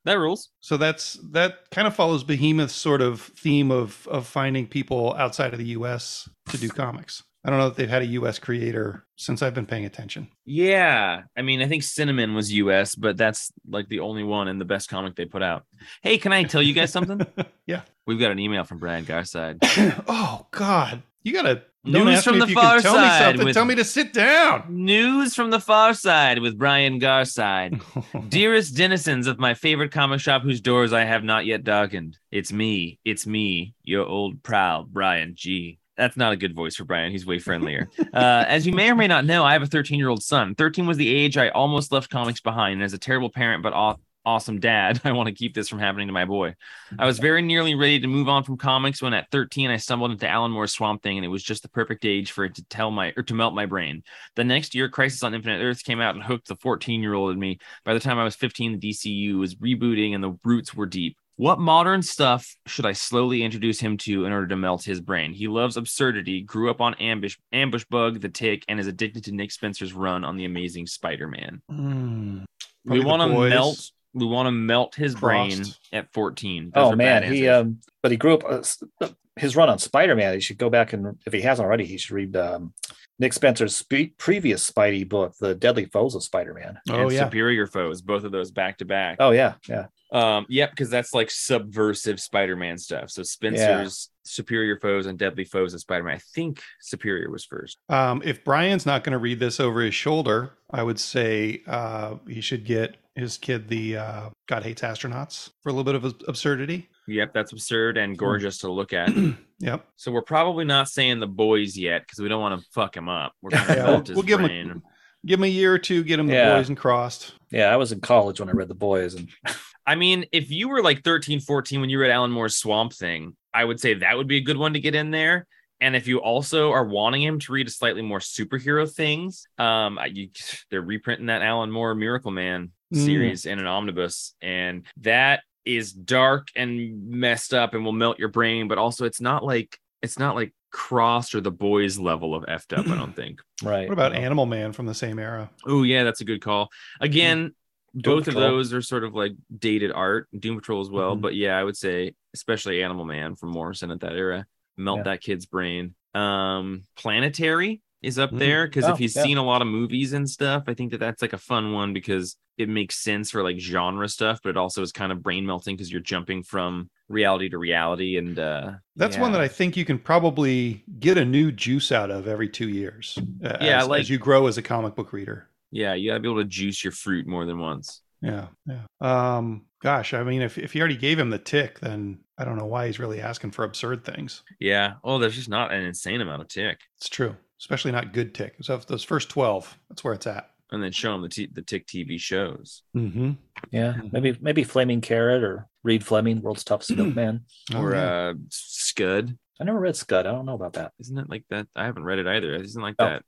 That rules. So that's that kind of follows Behemoth's sort of theme of of finding people outside of the U.S. to do comics. I don't know if they've had a U.S. creator since I've been paying attention. Yeah. I mean, I think Cinnamon was US, but that's like the only one and the best comic they put out. Hey, can I tell you guys something? (laughs) yeah. We've got an email from Brian Garside. (coughs) oh God, you gotta don't News from me the far tell side something. with- Tell me to sit down. News from the far side with Brian Garside. (laughs) Dearest denizens of my favorite comic shop whose doors I have not yet darkened. It's me. It's me, your old proud Brian G. That's not a good voice for Brian. He's way friendlier. (laughs) Uh, as you may or may not know, I have a 13 year old son. 13 was the age I almost left comics behind. And as a terrible parent, but aw- awesome dad, (laughs) I want to keep this from happening to my boy. I was very nearly ready to move on from comics when at 13 I stumbled into Alan Moore's Swamp Thing, and it was just the perfect age for it to tell my or to melt my brain. The next year, Crisis on Infinite Earths came out and hooked the 14 year old in me. By the time I was 15, the DCU was rebooting and the roots were deep. What modern stuff should I slowly introduce him to in order to melt his brain? He loves absurdity, grew up on Ambush, Ambush Bug, The Tick, and is addicted to Nick Spencer's run on the Amazing Spider-Man. Mm, We want to melt. We want to melt his brain at 14. Those Oh man, he um, but he grew up. Uh, his run on Spider Man. He should go back and if he hasn't already, he should read um, Nick Spencer's spe- previous Spidey book, The Deadly Foes of Spider Man. Oh and yeah. Superior Foes, both of those back to back. Oh yeah, yeah, Um, yep, because that's like subversive Spider-Man stuff. So Spencer's Superior Foes and Deadly Foes of Spider-Man. I think Superior was first. Um, if Brian's not going to read this over his shoulder, I would say uh, he should get his kid the uh, God Hates Astronauts for a little bit of absurdity. Yep, that's absurd and gorgeous to look at. (clears throat) yep. So we're probably not saying the boys yet because we don't want to fuck him up. We're gonna (laughs) Yeah, melt we'll, his we'll give him brain. a, give him a year or two, get him the Yeah. boys and crossed. yeah. I was in college when I read The Boys, and (laughs) I mean, if you were like 13, 14 when you read Alan Moore's Swamp Thing, I would say that would be a good one to get in there. And if you also are wanting him to read a slightly more superhero things, um, you, (sighs) they're reprinting that Alan Moore Miracle Man Mm. series in an omnibus, and that is dark and messed up and will melt your brain. But also, it's not like it's not like crossed or the boys level of effed up. I don't (clears throat) think. right. What about Animal Man from the same era? Oh yeah, that's a good call. Again, both of those are sort of like dated art, Doom Patrol as well. Mhm. But yeah, I would say especially Animal Man from Morrison at that era, melt Yeah. that kid's brain. Um, Planetary is up Mhm. there because Oh, if he's yeah. seen a lot of movies and stuff, I think that that's like a fun one because it makes sense for like genre stuff, but it also is kind of brain melting because you're jumping from reality to reality. And uh, That's one that I think you can probably get a new juice out of every two years. uh, Yeah, as, like- as you grow as a comic book reader. Yeah, you gotta be able to juice your fruit more than once. Yeah, yeah. Um, gosh, I mean, if if you already gave him the tick, then I don't know why he's really asking for absurd things. Yeah. Oh, there's just not an insane amount of tick. It's true, especially not good tick. So if those first twelve, that's where it's at. And then show him the t- the tick TV shows. Mm-hmm. Yeah, maybe maybe Flaming Carrot or Reed Fleming, World's Toughest (clears throat) Milkman. or uh Scud. I never read Scud. I don't know about that. Isn't it like that? I haven't read it either. Isn't it like Oh. that?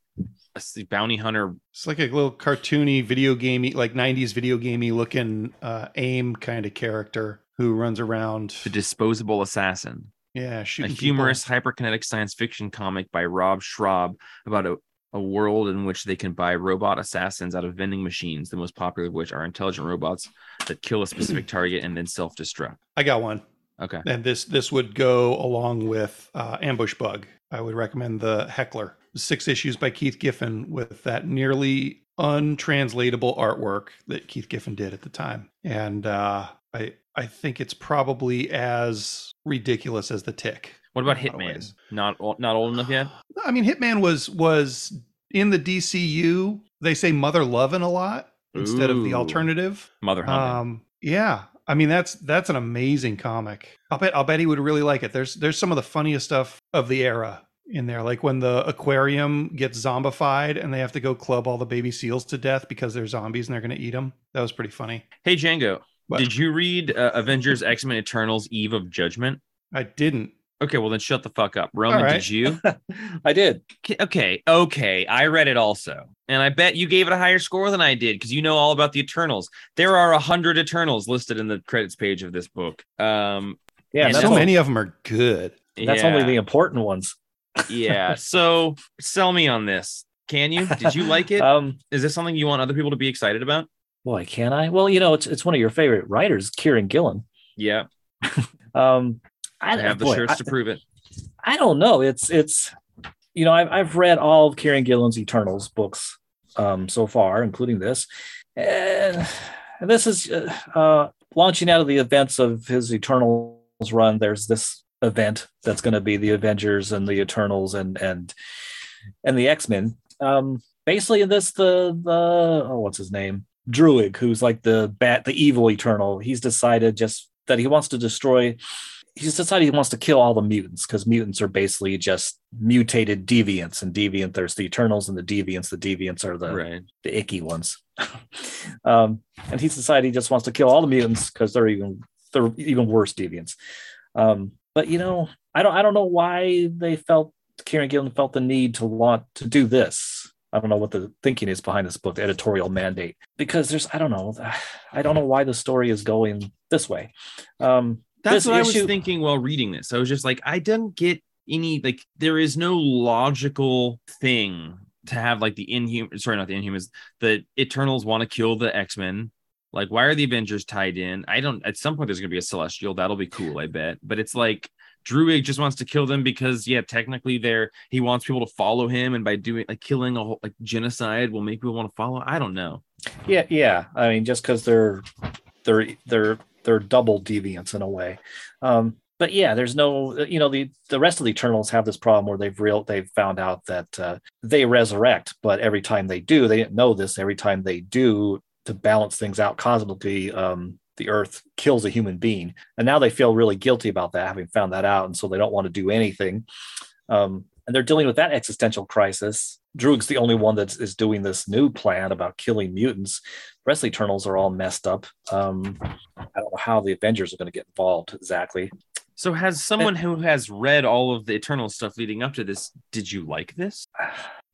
A s- bounty hunter. it's like a little cartoony video gamey, like '90s video gamey looking uh, aim kind of character who runs around. The disposable assassin. Yeah, A shooting people. humorous hyperkinetic science fiction comic by Rob Schrab about a, a world in which they can buy robot assassins out of vending machines, the most popular of which are intelligent robots that kill a specific (clears throat) target and then self-destruct. I got one. Okay. and this this would go along with uh, ambush bug i would recommend the heckler six issues by keith giffen with that nearly untranslatable artwork that keith giffen did at the time and uh, i i think it's probably as ridiculous as the tick What about in a lot of Hitman? Not not old enough yet? i mean hitman was was in the dcu they say mother loving a lot instead of the alternative Mother hunting. um, yeah. I mean that's that's an amazing comic. I'll bet I'll bet he would really like it. There's there's some of the funniest stuff of the era in there, like when the aquarium gets zombified and they have to go club all the baby seals to death because they're zombies and they're going to eat them. That was pretty funny. hey Django, What? did you read uh, Avengers X Men Eternals Eve of Judgment? I didn't. Okay, well then shut the fuck up. Roman, right. did you? (laughs) I did. Okay, okay, okay. I read it also, and I bet you gave it a higher score than I did because you know all about the Eternals. There are a hundred Eternals listed in the credits page of this book. Um, Yeah, so all- only, many of them are good. that's yeah, only the important ones. yeah. (laughs) So sell me on this. Can you? Did you like it? Is (laughs) Um, Is this something you want other people to be excited about? Boy, can I? Well, you know, it's it's one of your favorite writers, Kieron Gillen. Yeah, Um, I have the boy, shirts I- to prove it. I don't know. It's it's you know I've I've read all of Kieron Gillen's Eternals books um, so far, including this, and this is uh, uh, launching out of the events of his Eternals run. There's this event that's going to be the Avengers and the Eternals and and and the X Men. Um, basically, in this the the oh what's his name Druig, who's like the bat the evil Eternal. He's decided just that he wants to destroy he's decided he wants to kill all the mutants because mutants are basically just mutated deviants and deviant there's the eternals and the deviants the deviants are the, right. the icky ones (laughs) um, and he's decided he just wants to kill all the mutants because they're even they're even worse deviants um, but you know i don't i don't know why they felt kieron gillen felt the need to want to do this I don't know what the thinking is behind this book, the editorial mandate, because there's, I don't know, (sighs) I don't know why the story is going this way. Um, That's this what I was thinking while reading this. I was just like, I didn't get any like there is no logical thing to have like the inhuman sorry, not the inhumans, the Eternals want to kill the X-Men. Like, why are the Avengers tied in? I don't at some point there's gonna be a celestial, that'll be cool, I bet. But it's like Druig just wants to kill them because yeah, technically they're he wants people to follow him, and by doing like killing a whole like genocide will make people want to follow. I don't know. Yeah, yeah. I mean, just because they're they're they're they're double deviants in a way. Um, but yeah, there's no, you know, the the rest of the Eternals have this problem where they've real they've found out that uh, they resurrect, but every time they do, they didn't know this. Every time they do, to balance things out cosmically, um, the Earth kills a human being, and now they feel really guilty about that, having found that out, and so they don't want to do anything. Um, and they're dealing with that existential crisis. Druig's the only one that is doing this new plan about killing mutants. The rest of the Eternals are all messed up. Um, I don't know how the Avengers are going to get involved exactly. So has someone who has read all of the Eternal stuff leading up to this, did you like this?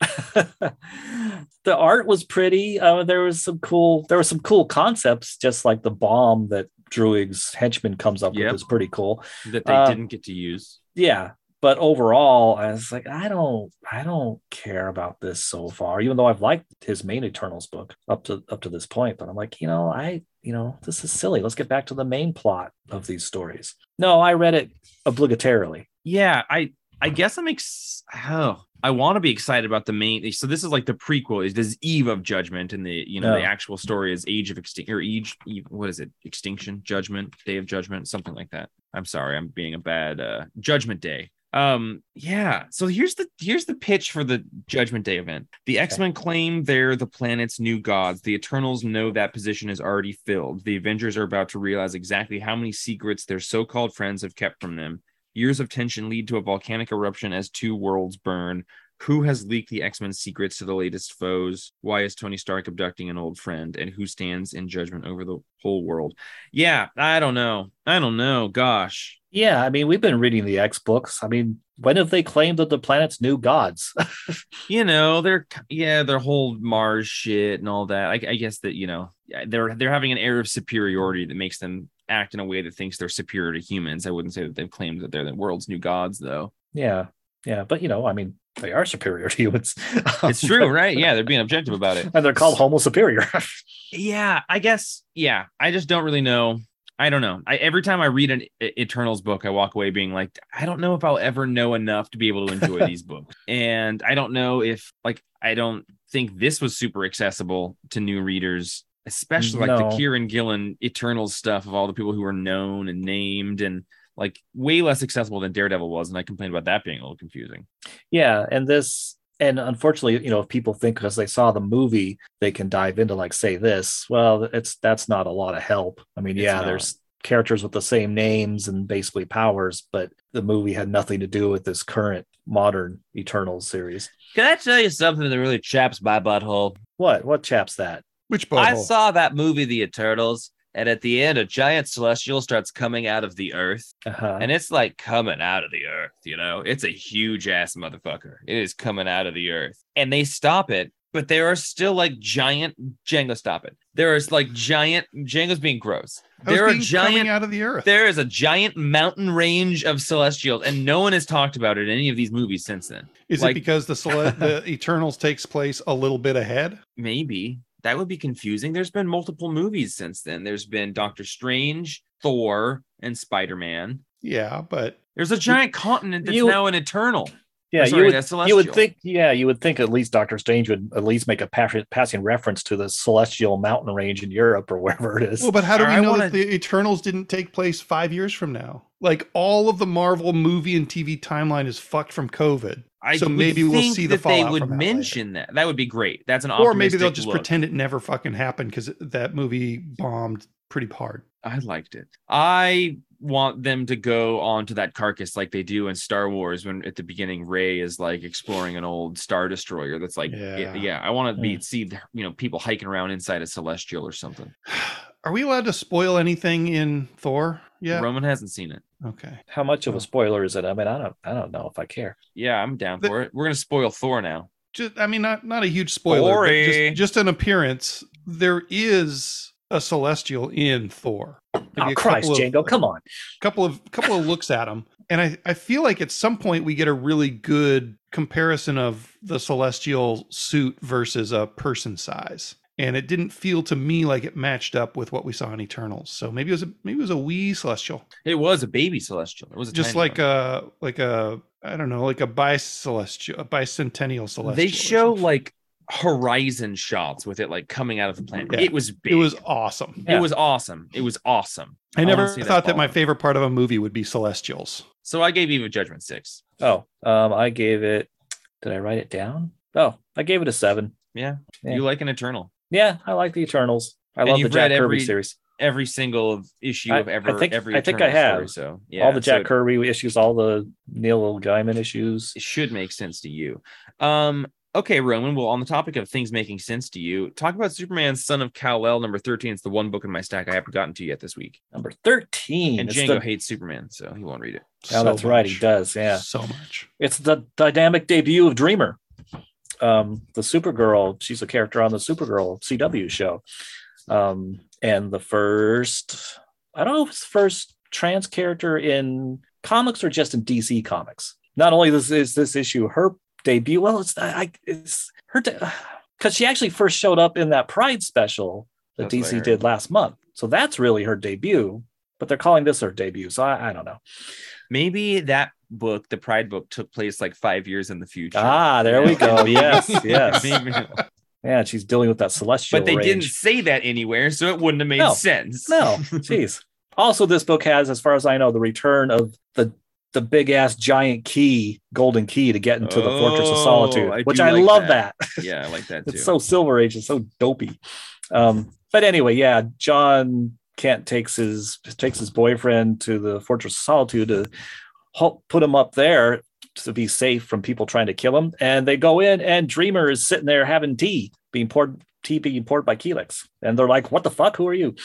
(sighs) the art was pretty. Uh, there was some cool. There were some cool concepts, just like the bomb that Druig's henchman comes up Yep. with is pretty cool. That they Uh, didn't get to use? Yeah, but overall, I was like, I don't, I don't care about this so far. Even though I've liked his main Eternals book up to up to this point, but I'm like, you know, I, you know, this is silly. Let's get back to the main plot of these stories. No, I read it obligatorily. Yeah, I I guess I'm ex- oh, I want to be excited about the main. So this is like the prequel. Is this Eve of Judgment, and the you know the actual story is Age of Extinction or Age. Eve, what is it? Extinction, Judgment, Day of Judgment, something like that. I'm sorry, I'm being a bad uh Judgment Day. Um, yeah. So here's the here's the pitch for the Judgment Day event. The X-Men claim they're the planet's new gods. The Eternals know that position is already filled. The Avengers are about to realize exactly how many secrets their so-called friends have kept from them. Years of tension lead to a volcanic eruption as two worlds burn. Who has leaked the X Men secrets to the latest foes? Why is Tony Stark abducting an old friend? And who stands in judgment over the whole world? Yeah, I don't know. I don't know. Gosh. Yeah, I mean, we've been reading the X books. I mean, when have they claimed that the planet's new gods? (laughs) You know, they're yeah, their whole Mars shit and all that. I, I guess that you know they're they're having an air of superiority that makes them act in a way that thinks they're superior to humans. I wouldn't say that they've claimed that they're the world's new gods, though. yeah, yeah, but you know, I mean, they are superior to humans. (laughs) It's true, right? Yeah, they're being objective about it. and they're called Homo superior. (laughs) yeah i guess yeah i just don't really know i don't know I, every time i read an eternals book i walk away being like i don't know if i'll ever know enough to be able to enjoy these (laughs) books and i don't know if like i don't think this was super accessible to new readers especially like the kieron gillen eternals stuff of all the people who are known and named and like way less accessible than daredevil was and i complained about that being a little confusing yeah, and this and unfortunately, you know, if people think because they saw the movie they can dive into like say this, well, it's that's not a lot of help. I mean, It's yeah, not. there's characters with the same names and basically powers, but the movie had nothing to do with this current modern Eternals series. can i tell you something that really chaps my butthole What what chaps that? Which both I saw that movie, The Eternals, and at the end, a giant celestial starts coming out of the earth, Uh-huh. and it's like coming out of the earth. You know, it's a huge ass motherfucker. It is coming out of the earth, and they stop it, but there are still like giant Django. Stop it! There is like giant Django's being gross. There are being coming giant. out of the earth. There is a giant mountain range of celestials, and no one has talked about it in any of these movies since then. Is like- it because the cele- (laughs) the Eternals takes place a little bit ahead? Maybe that would be confusing. There's been multiple movies since then. There's been Doctor Strange, Thor, and Spider Man. Yeah, but There's a giant continent that's You- now an eternal. Yeah, sorry, you would that's you would think yeah, you would think at least Doctor Strange would at least make a pass- passing reference to the celestial mountain range in Europe or wherever it is. well, but how do we I know wanna- that the Eternals didn't take place five years from now? Like all of the Marvel movie and TV timeline is fucked from COVID. I So would maybe we'll think see the that they would from that later. mention that. That would be great. That's an Or maybe they'll just look. pretend it never fucking happened because that movie bombed pretty hard. I liked it. I want them to go onto that carcass like they do in Star Wars when at the beginning Rey is like exploring an old star destroyer that's like yeah, Yeah. yeah I want to be Mm. see you know people hiking around inside a celestial or something. (sighs) Are we allowed to spoil anything in Thor? Yeah. Roman hasn't seen it. Okay. How much of a spoiler is it? I mean, I don't I don't know if I care. Yeah, I'm down The- for it. We're gonna spoil Thor now. Just, I mean, not not a huge spoiler, but just, just an appearance. There is a celestial in Thor. Maybe Oh a Christ, couple of- Django, come on. couple of couple of looks at him and I, I feel like at some point we get a really good comparison of the celestial suit versus a person size and it didn't feel to me like it matched up with what we saw in eternals so maybe it was a maybe it was a wee celestial It was a baby celestial. It was a just like one. a like a i don't know like a bicelestial a bicentennial celestial they show like horizon shots with it like coming out of the planet. Yeah. It was big. it was awesome it was awesome. It was awesome. i wanna never thought that my favorite part of a movie would be celestials So I gave Eve of Judgment six. Oh, um, I gave it. Did I write it down? Oh, I gave it a seven. Yeah. You like an Eternal. Yeah, I like the Eternals. I And love the Jack read Kirby series. every single issue I- of I ever think- every I think I have. story, so yeah all the Jack so Kirby issues, all the Neil Gaiman issues. it should make sense to you um okay roman well on the topic of things making sense to you talk about Superman's son of kal-el number 13 it's the one book in my stack i haven't gotten to yet this week Number 13. and It's django the- hates superman so he won't read it Oh, that's right. He does. Yeah. so much It's the dynamic debut of Dreamer. Um, the Supergirl, she's a character on the Supergirl CW show. Um, and the first, I don't know if it's the first trans character in comics or just in DC comics. Not only this is this issue her debut, well, it's I it's her because (sighs) she actually first showed up in that Pride special that That's DC did last month. So that's really her debut, but they're calling this her debut. So I, I don't know. maybe that book the pride book took place like five years in the future Ah, there we go. Yes, (laughs) yes. Yeah, she's dealing with that celestial. but they didn't say that anywhere so it wouldn't have made No. sense No, (laughs) jeez. Also, this book has, as far as I know, the return of the the big ass giant key, golden key to get into the Fortress of Oh, Solitude, I which I like love that. that. yeah i like that (laughs) too it's so Silver Age, it's so dopey. Um, but anyway, yeah, Jon Kent takes his takes his boyfriend to the Fortress of Solitude to help put him up there to be safe from people trying to kill him. And they go in, and Dreamer is sitting there having tea, being poured tea being poured by Kelex, and they're like, "What the fuck? Who are you?"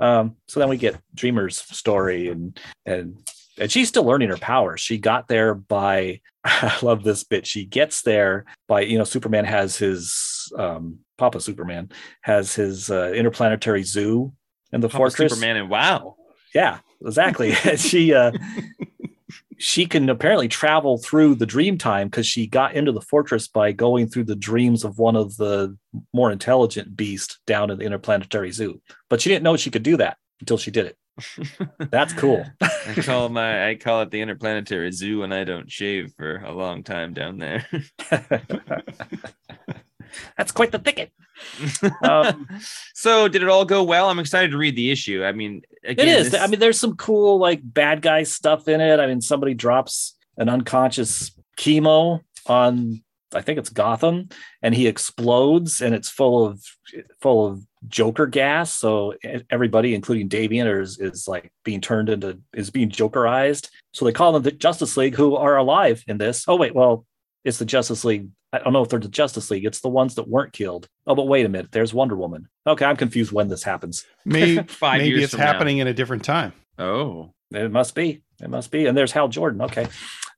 Um, so then we get Dreamer's story, and and and she's still learning her powers. She got there by (laughs) I love this bit. She gets there by you know Superman has his um, Papa Superman has his uh, interplanetary zoo in the Papa fortress. superman and wow Yeah, exactly. (laughs) she uh (laughs) she can apparently travel through the dream time because she got into the fortress by going through the dreams of one of the more intelligent beasts down in the interplanetary zoo. But she didn't know she could do that until she did it. That's cool. (laughs) I call my I call it the interplanetary zoo, and I don't shave for a long time down there. (laughs) That's quite the thicket. (laughs) Um, so, did it all go well? I'm excited to read the issue. I mean, again, it is. this- I mean, there's some cool like bad guy stuff in it. I mean, somebody drops an unconscious chemo on I think it's Gotham, and he explodes, and it's full of full of Joker gas. So everybody, including Damian, is is like being turned into is being Jokerized. So they call them the Justice League, who are alive in this. Oh wait, well, it's the Justice League. I don't know if they're the Justice League. It's the ones that weren't killed. Oh, but wait a minute. There's Wonder Woman. Okay, I'm confused when this happens. (laughs) maybe Five (laughs) maybe years it's from now. happening in a different time oh, It must be. It must be. And there's Hal Jordan. Okay.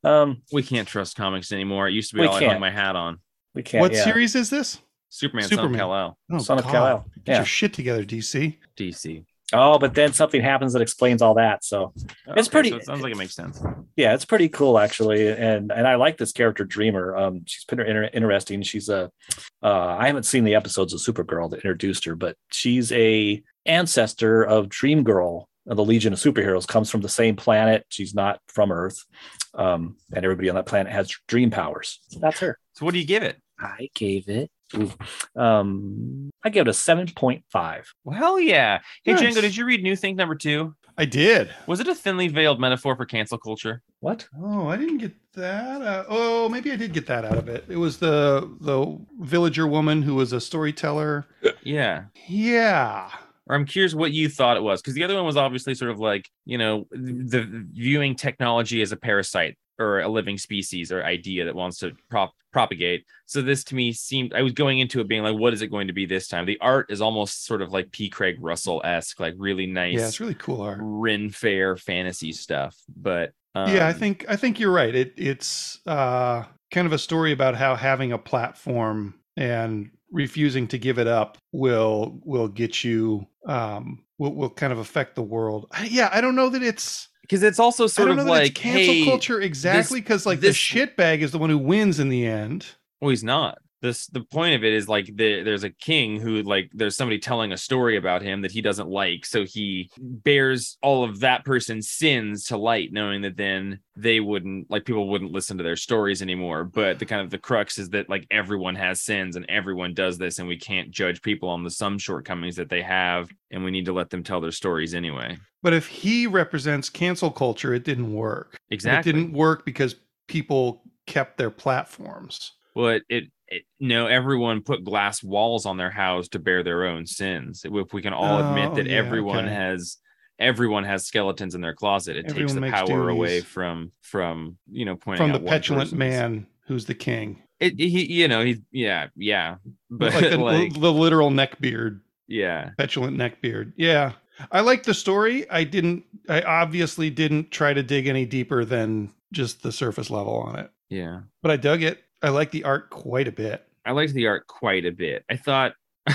Um, we can't trust comics anymore. It used to be all I can't. hung my hat on. we can't. what yeah. series is this Superman, Superman. Son of Kal-El, oh Son of God. Kal-El. get Yeah. your shit together dc DC. Oh, but then something happens that explains all that. So It's pretty- so it sounds like it makes sense. yeah, it's pretty cool actually, and and I like this character Dreamer. Um, she's pretty inter- interesting. She's a uh, I haven't seen the episodes of Supergirl that introduced her, but she's a ancestor of Dream Girl. Of The Legion of Superheroes comes from the same planet. She's not from Earth, um, and everybody on that planet has dream powers. So that's her. So what do you give it? I gave it. um, I gave it a seven point five. Well, hell yeah. Hey, Nice. Django, did you read New Think number two? I did. Was it a thinly veiled metaphor for cancel culture? What? Oh, I didn't get that. Uh, oh, maybe I did get that out of it. It was the the villager woman who was a storyteller. Yeah. Yeah. Or I'm curious what you thought it was, because the other one was obviously sort of like, you know, the viewing technology as a parasite or a living species or idea that wants to prop propagate. So this to me seemed I was going into it being like, what is it going to be this time? The art is almost sort of like P. Craig Russell esque, like really nice, Yeah, it's really cool art. Ren Fair fantasy stuff. But um, yeah, I think I think you're right. It it's uh, kind of a story about how having a platform and refusing to give it up will will get you um will, will kind of affect the world. Yeah, I don't know that it's because it's also I sort don't of like cancel hey, culture exactly because like this- the shitbag is the one who wins in the end. Well, he's not. This the point of it is like the, there's a king who like there's somebody telling a story about him that he doesn't like, so he bears all of that person's sins to light, knowing that then they wouldn't like people wouldn't listen to their stories anymore. But the kind of the crux is that like everyone has sins and everyone does this, and we can't judge people on the some shortcomings that they have, and we need to let them tell their stories anyway. But if he represents cancel culture, it didn't work. And Exactly. It didn't work because people kept their platforms. but it, it no everyone put glass walls on their house to bear their own sins if we can all oh, admit Oh, that yeah, everyone okay. has everyone has skeletons in their closet it takes the power away from from you know pointing From out the petulant person's- man who's the king. it, he you know he yeah yeah (laughs) but like like, the, literal neck beard, yeah petulant neck beard, Yeah. I like the story. I didn't I obviously didn't try to dig any deeper than just the surface level on it. yeah But I dug it. I like the art quite a bit. i liked the art quite a bit i thought (laughs)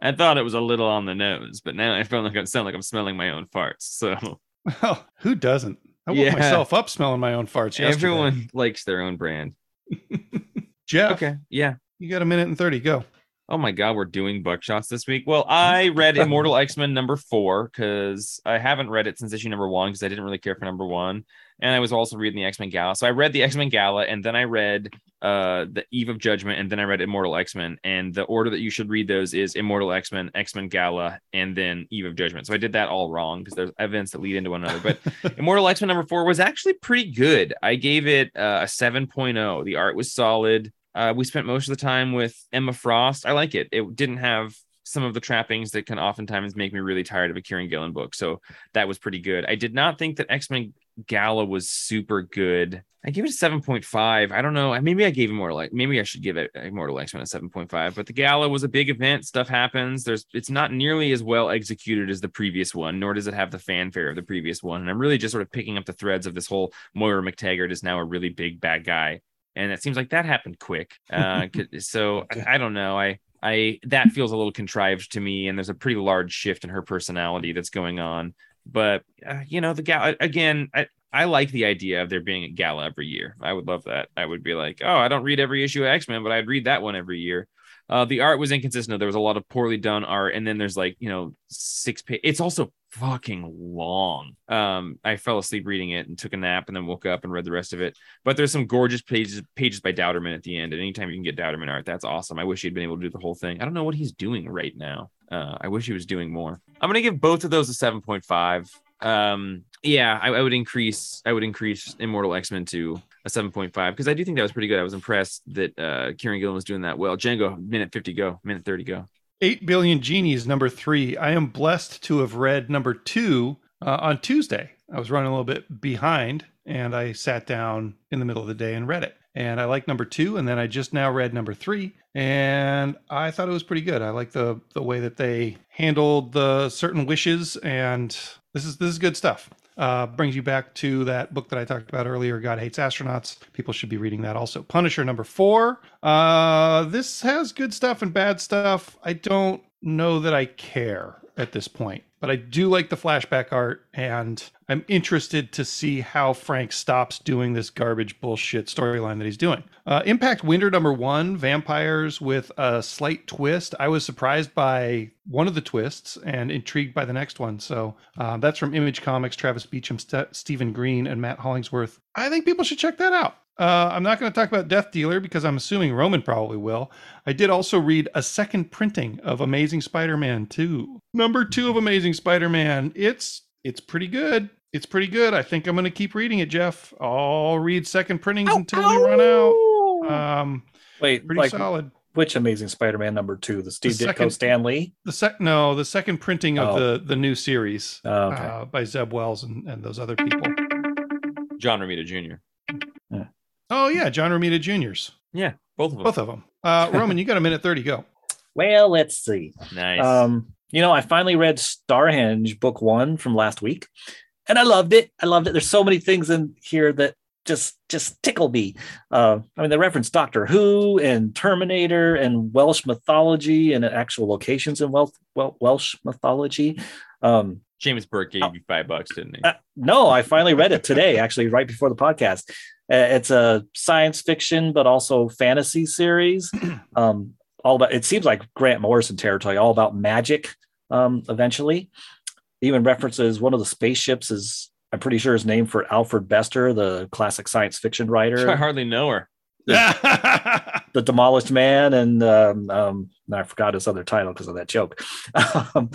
i thought it was a little on the nose but now i feel like i sound like i'm smelling my own farts so (laughs) Well, who doesn't? I woke Yeah. myself up smelling my own farts yesterday. everyone likes their own brand (laughs) Jeff, okay yeah you got a minute and 30. Go. Oh my god, we're doing buckshots this week. Well, I read Immortal (laughs) X-Men number four because I haven't read it since issue number one because I didn't really care for number one. And I was also reading the X-Men Gala. So I read the X-Men Gala and then I read uh the Eve of Judgment and then I read Immortal X-Men. And the order that you should read those is Immortal X-Men, X-Men Gala, and then Eve of Judgment. So I did that all wrong because there's events that lead into one another. But (laughs) Immortal X-Men number four was actually pretty good. I gave it uh, a 7.0. The art was solid. Uh, we spent most of the time with Emma Frost. I like it. It didn't have some of the trappings that can oftentimes make me really tired of a Kieron Gillen book. So that was pretty good. I did not think that X Men Gala was super good. I gave it a 7.5. I don't know. Maybe I gave Immortal. Like maybe I should give it Immortal X Men a 7.5. But the Gala was a big event. Stuff happens. There's it's not nearly as well executed as the previous one, nor does it have the fanfare of the previous one. And I'm really just sort of picking up the threads of this whole Moira MacTaggert is now a really big bad guy and it seems like that happened quick. Uh, (laughs) so I, I don't know. I I that feels a little contrived to me, and there's a pretty large shift in her personality that's going on. But uh, you know, the gala again. I, I like the idea of there being a gala every year. I would love that. I would be like, oh, I don't read every issue of X Men, but I'd read that one every year. Uh, the art was inconsistent. There was a lot of poorly done art, and then there's like you know six. Pa- it's also fucking long. Um, I fell asleep reading it and took a nap, and then woke up and read the rest of it. But there's some gorgeous pages pages by Dauterman at the end. And anytime you can get Dauterman art, that's awesome. I wish he'd been able to do the whole thing. I don't know what he's doing right now. Uh, I wish he was doing more. I'm gonna give both of those a seven point five. Um, yeah, I, I would increase. I would increase Immortal X Men to a seven point five because I do think that was pretty good. I was impressed that uh, Kieron Gillen was doing that well. Django, minute fifty go, minute thirty go. 8 Billion Genies, number three. I am blessed to have read number two uh, on Tuesday. I was running a little bit behind and I sat down in the middle of the day and read it. And I like number two. And then I just now read number three. And I thought it was pretty good. I like the, the way that they handled the certain wishes. And this is, this is good stuff. Uh, brings you back to that book that I talked about earlier, God Hates Astronauts. People should be reading that also. Punisher number four. Uh, this has good stuff and bad stuff. I don't know that I care. At this point. But I do like the flashback art, and I'm interested to see how Frank stops doing this garbage bullshit storyline that he's doing. Uh, Impact Winter number one, vampires with a slight twist. I was surprised by one of the twists and intrigued by the next one. So uh, that's from Image Comics, Travis Beacham, St- Stephen Green, and Matt Hollingsworth. I think people should check that out. Uh, I'm not going to talk about Death Dealer because I'm assuming Roman probably will. I did also read a second printing of Amazing Spider-Man 2. Number 2 of Amazing Spider-Man. It's it's pretty good. It's pretty good. I think I'm going to keep reading it, Jeff. I'll read second printings Ow, until we run out. Um, Wait, pretty like solid. which Amazing Spider-Man number two? The Steve The Ditko second- Stan Lee? The sec no, the second printing of Oh. the the new series Oh, okay. uh, by Zeb Wells and, and those other people. John Romita Jr. Oh yeah, John Romita Juniors, Yeah, both of them. both of them. Uh, (laughs) Roman, you got a minute thirty. Go. well, let's see. Nice. Um, you know, I finally read Starhenge book one from last week, and I loved it. I loved it. There's so many things in here that just just tickle me. Uh, I mean, they reference Doctor Who and Terminator and Welsh mythology and actual locations in Welsh Welsh mythology. Um, James Burke gave oh. you five bucks, didn't he? uh, no, I finally read it today, (laughs) actually, right before the podcast. Uh, it's a science fiction, but also fantasy series. (clears throat) Um, all about it seems like Grant Morrison territory, all about magic. Um, eventually, even references one of the spaceships is I'm pretty sure is named for Alfred Bester, the classic science fiction writer. (laughs) I hardly know her. (laughs) the Demolished Man, and um, um, I forgot his other title because of that joke. Um,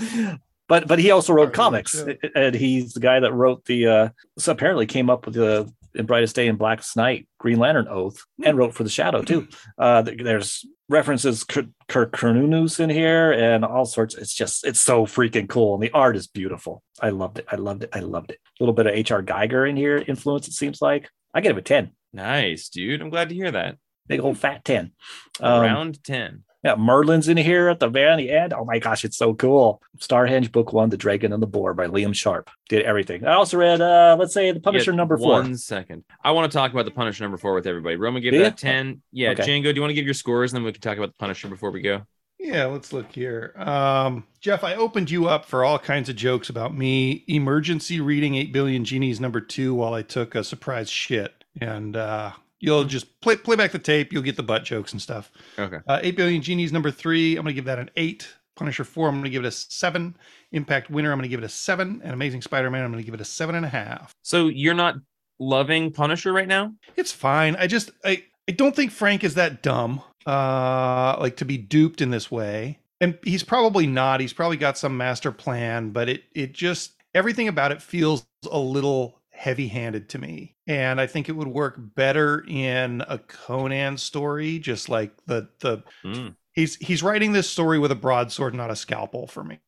but but he also wrote Probably comics, joke. and he's the guy that wrote the. Uh, so apparently came up with the in Brightest Day and Blackest Night Green Lantern Oath, and wrote for the Shadow too. Uh, there's references Kirk Kirk Cernunnos in here, and all sorts. It's just it's so freaking cool, and the art is beautiful. I loved it. I loved it. I loved it. A little bit of H.R. Giger in here influence. It seems like I give it a ten. Nice, dude. I'm glad to hear that. Big old fat ten. Um, Round 10. Yeah, Merlin's in here at the very end. Oh my gosh, it's so cool. Starhenge Book One, The Dragon and the Boar by Liam Sharp. Did everything. I also read uh let's say the Punisher Yeah, number four. One second. I want to talk about the Punisher number four with everybody. Roman gave Do that ya? 10. Yeah, Okay. Django, do you want to give your scores and then we can talk about the Punisher before we go? Yeah, let's look here. Um, Jeff, I opened you up for all kinds of jokes about me emergency reading 8 billion genies number 2 while I took a surprise shit. And uh you'll just play play back the tape, you'll get the butt jokes and stuff. Okay. Uh 8 billion genies number 3, I'm going to give that an 8. Punisher 4, I'm going to give it a 7. Impact Winter, I'm going to give it a 7, and Amazing Spider-Man, I'm going to give it a seven and a half. So you're not loving Punisher right now? It's fine. I just I I don't think Frank is that dumb. Uh like to be duped in this way. And he's probably not. He's probably got some master plan, but it it just everything about it feels a little heavy-handed to me. And I think it would work better in a Conan story, just like the the Mm. he's he's writing this story with a broadsword, not a scalpel for me.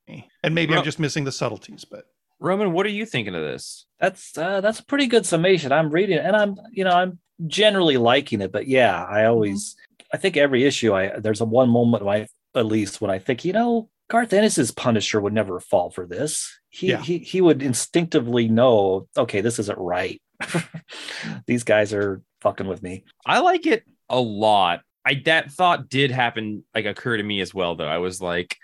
And maybe I'm just missing the subtleties, but Roman, what are you thinking of this? That's uh, that's a pretty good summation. I'm reading it and I'm you know, I'm generally liking it, but yeah, I always I think every issue I there's a one moment I at least when I think, you know, Garth Ennis's Punisher would never fall for this. He Yeah. he he would instinctively know, okay, this isn't right. (laughs) These guys are fucking with me. I like it a lot. I that thought did happen, like occur to me as well, though. I was like,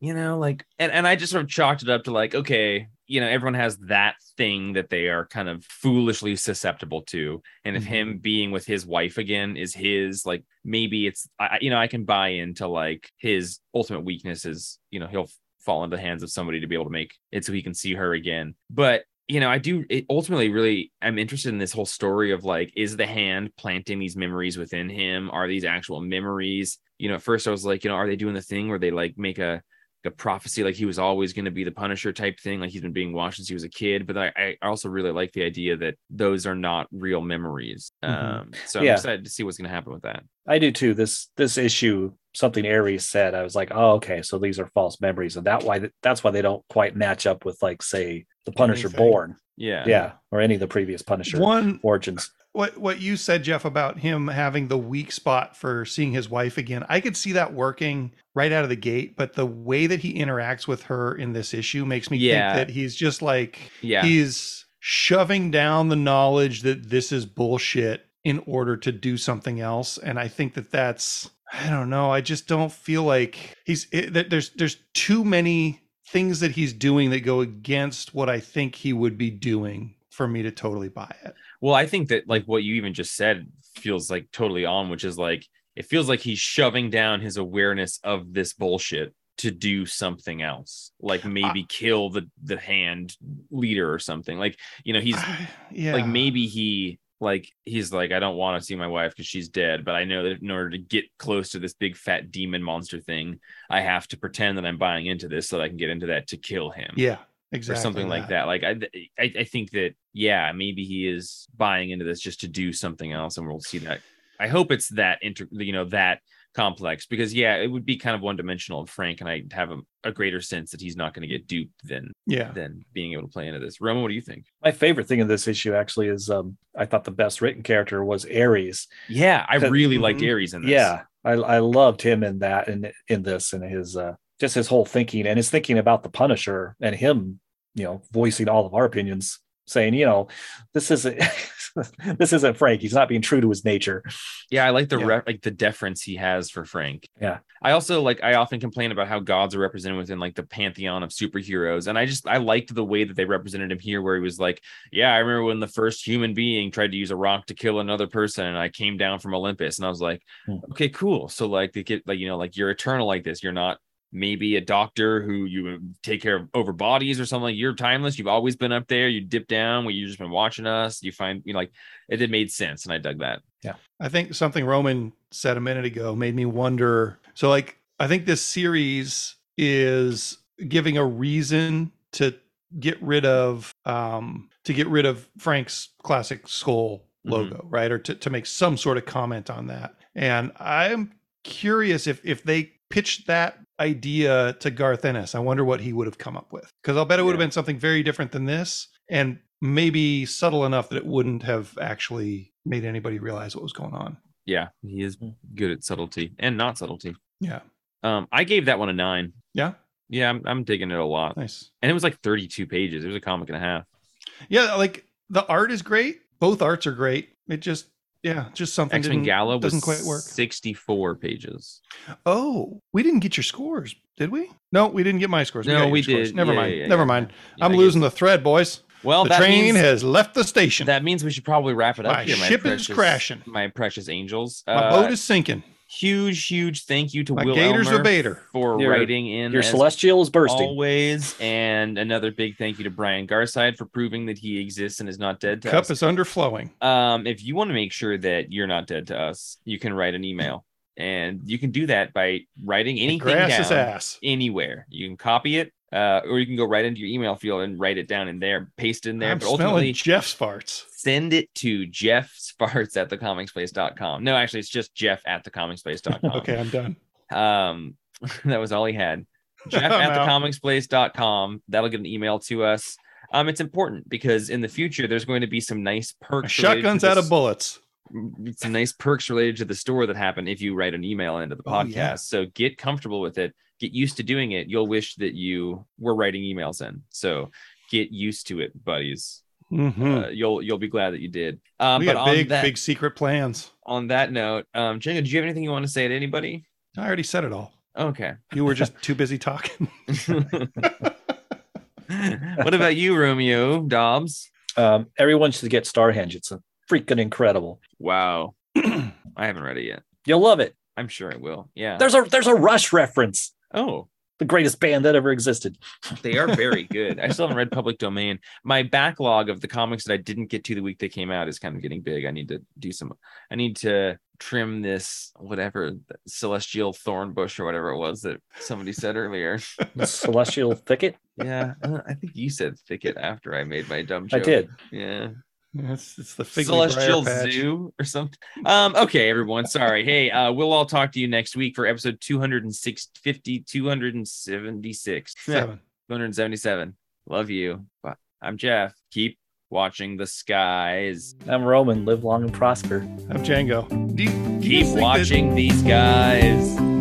you know, like, and, and I just sort of chalked it up to like, okay, you know, everyone has that thing that they are kind of foolishly susceptible to. And if Mhm. him being with his wife again is his, like, maybe it's, I- you know, I can buy into like his ultimate weakness is, you know, he'll fall into the hands of somebody to be able to make it so he can see her again. But you know, I do it ultimately really I'm interested in this whole story of like, is the hand planting these memories within him? Are these actual memories? You know, at first I was like, you know, are they doing the thing where they like make a a prophecy like he was always going to be the Punisher type thing, like he's been being watched since he was a kid. But I, I also really like the idea that those are not real memories. Mhm. Um, so I'm Yeah. excited to see what's going to happen with that. I do too. This this issue, something Ares said, I was like, oh, okay, so these are false memories, and that why that's why they don't quite match up with like say the Punisher Anything. Born, Yeah. yeah, or any of the previous Punisher one origins. what what you said jeff about him having the weak spot for seeing his wife again i could see that working right out of the gate but the way that he interacts with her in this issue makes me Yeah. think that he's just like Yeah. he's shoving down the knowledge that this is bullshit in order to do something else and i think that that's i don't know i just don't feel like he's it, there's there's too many things that he's doing that go against what I think he would be doing for me to totally buy it. Well, I think that like what you even just said feels like totally on, which is like it feels like he's shoving down his awareness of this bullshit to do something else, like maybe kill the the hand leader or something. Like you know, he's (sighs) yeah. like maybe he like he's like I don't want to see my wife because she's dead, but I know that in order to get close to this big fat demon monster thing, I have to pretend that I'm buying into this so that I can get into that to kill him. Yeah, exactly. Or something like that. Like I, I, I think that yeah, maybe he is buying into this just to do something else, and we'll see that. I hope it's that inter, you know, that complex because yeah, it would be kind of one dimensional. Frank and I have a, a greater sense that he's not going to get duped than Yeah. than being able to play into this. Roman, what do you think? My favorite thing in this issue actually is um, I thought the best written character was Ares. Yeah, I really liked Mhm. Ares in this. Yeah, I, I loved him in that and in this and his uh, just his whole thinking and his thinking about the Punisher and him, you know, voicing all of our opinions, saying, you know, this isn't (laughs) (laughs) this isn't Frank. He's not being true to his nature. Yeah, I like the Yeah. re- like the deference he has for Frank. Yeah. I also like I often complain about how gods are represented within like the pantheon of superheroes and I just I liked the way that they represented him here where he was like, yeah, I remember when the first human being tried to use a rock to kill another person and I came down from Olympus and I was like, Hmm. okay, cool. So like they get like you know like you're eternal like this. You're not maybe a doctor who you take care of over bodies or something. You're timeless. You've always been up there. You dip down you've just been watching us. You find you know like it, it made sense and I dug that. Yeah, I think something Roman said a minute ago made me wonder. So, like, I think this series is giving a reason to get rid of um to get rid of Frank's classic skull Mhm. logo, right? Or to, to make some sort of comment on that. And I'm curious if if they pitched that idea to Garth Ennis, I wonder what he would have come up with. Because I'll bet it would have been something very different than this. And maybe subtle enough that it wouldn't have actually made anybody realize what was going on. Yeah, he is good at subtlety and not subtlety. Yeah. Um, I gave that one a nine. Yeah. Yeah, I'm, I'm digging it a lot. Nice. And it was like 32 pages. It was a comic and a half. Yeah, like the art is great. Both arts are great. It just yeah, just something X Men Gala was doesn't quite work. 64 pages. Oh, we didn't get your scores, did we? No, we didn't get my scores. No, we scores. did. Never Yeah, mind. yeah, Never mind. Yeah, I'm losing the thread, boys. Well, the train means, has left the station. that means we should probably wrap it up My here. My ship is crashing. My precious angels. My Uh, boat is sinking. Huge, huge thank you to My Will gators Elmer are baiter. for Your- writing in Your celestial is bursting. always, and another big thank you to Brian Garside for proving that he exists and is not dead to us. Cup us. is underflowing. Um, if you want to make sure that you're not dead to us, you can write an email, and you can do that by writing anything Grass down ass. anywhere. You can copy it, uh, or you can go right into your email field and write it down in there, paste it in there. I'm but ultimately, Jeff's farts. send it to Jeff Sparts at thecomicsplace.com. No, actually, it's just Jeff at thecomicsplace.com. (laughs) Okay, I'm done. Um, (laughs) that was all he had. Jeff (laughs) at thecomicsplace.com. That'll get an email to us. Um, it's important because in the future there's going to be some nice perks. shotgun's out of bullets. some nice perks related to the store that happen if you write an email into the Oh, podcast. yeah. So get comfortable with it. Get used to doing it. You'll wish that you were writing emails in. So get used to it, buddies. Mhm. Uh, you'll you'll be glad that you did. Um, we but got big, that big secret plans. on that note, um, Jenga, do you have anything you want to say to anybody? I already said it all. Okay. You were just (laughs) too busy talking. (laughs) (laughs) what about you, Romeo Dobbs? Um, everyone should get Starhenge. It's a freaking incredible. Wow. (clears throat) I haven't read it yet. You'll love it. I'm sure I will. Yeah. There's a there's a Rush reference. Oh, The greatest band that ever existed. (laughs) they are very good. I still haven't read Public Domain. My backlog of the comics that I didn't get to the week they came out is kind of getting big. I need to do some. I need to trim this whatever celestial thorn bush or whatever it was that somebody said earlier. (laughs) Celestial Thicket. Yeah, uh, I think you said thicket after I made my dumb joke. I did. Yeah. It's, it's the Figgly Celestial Briar. Zoo or something. Um, okay, everyone. Sorry. Hey, uh, we'll all talk to you next week for episode 206, 50, 276, Seven. 277. Love you. Bye. I'm Jeff. Keep watching the skies. I'm Roman. Live long and prosper. I'm Django. Do you, do Keep guys think that- watching these guys.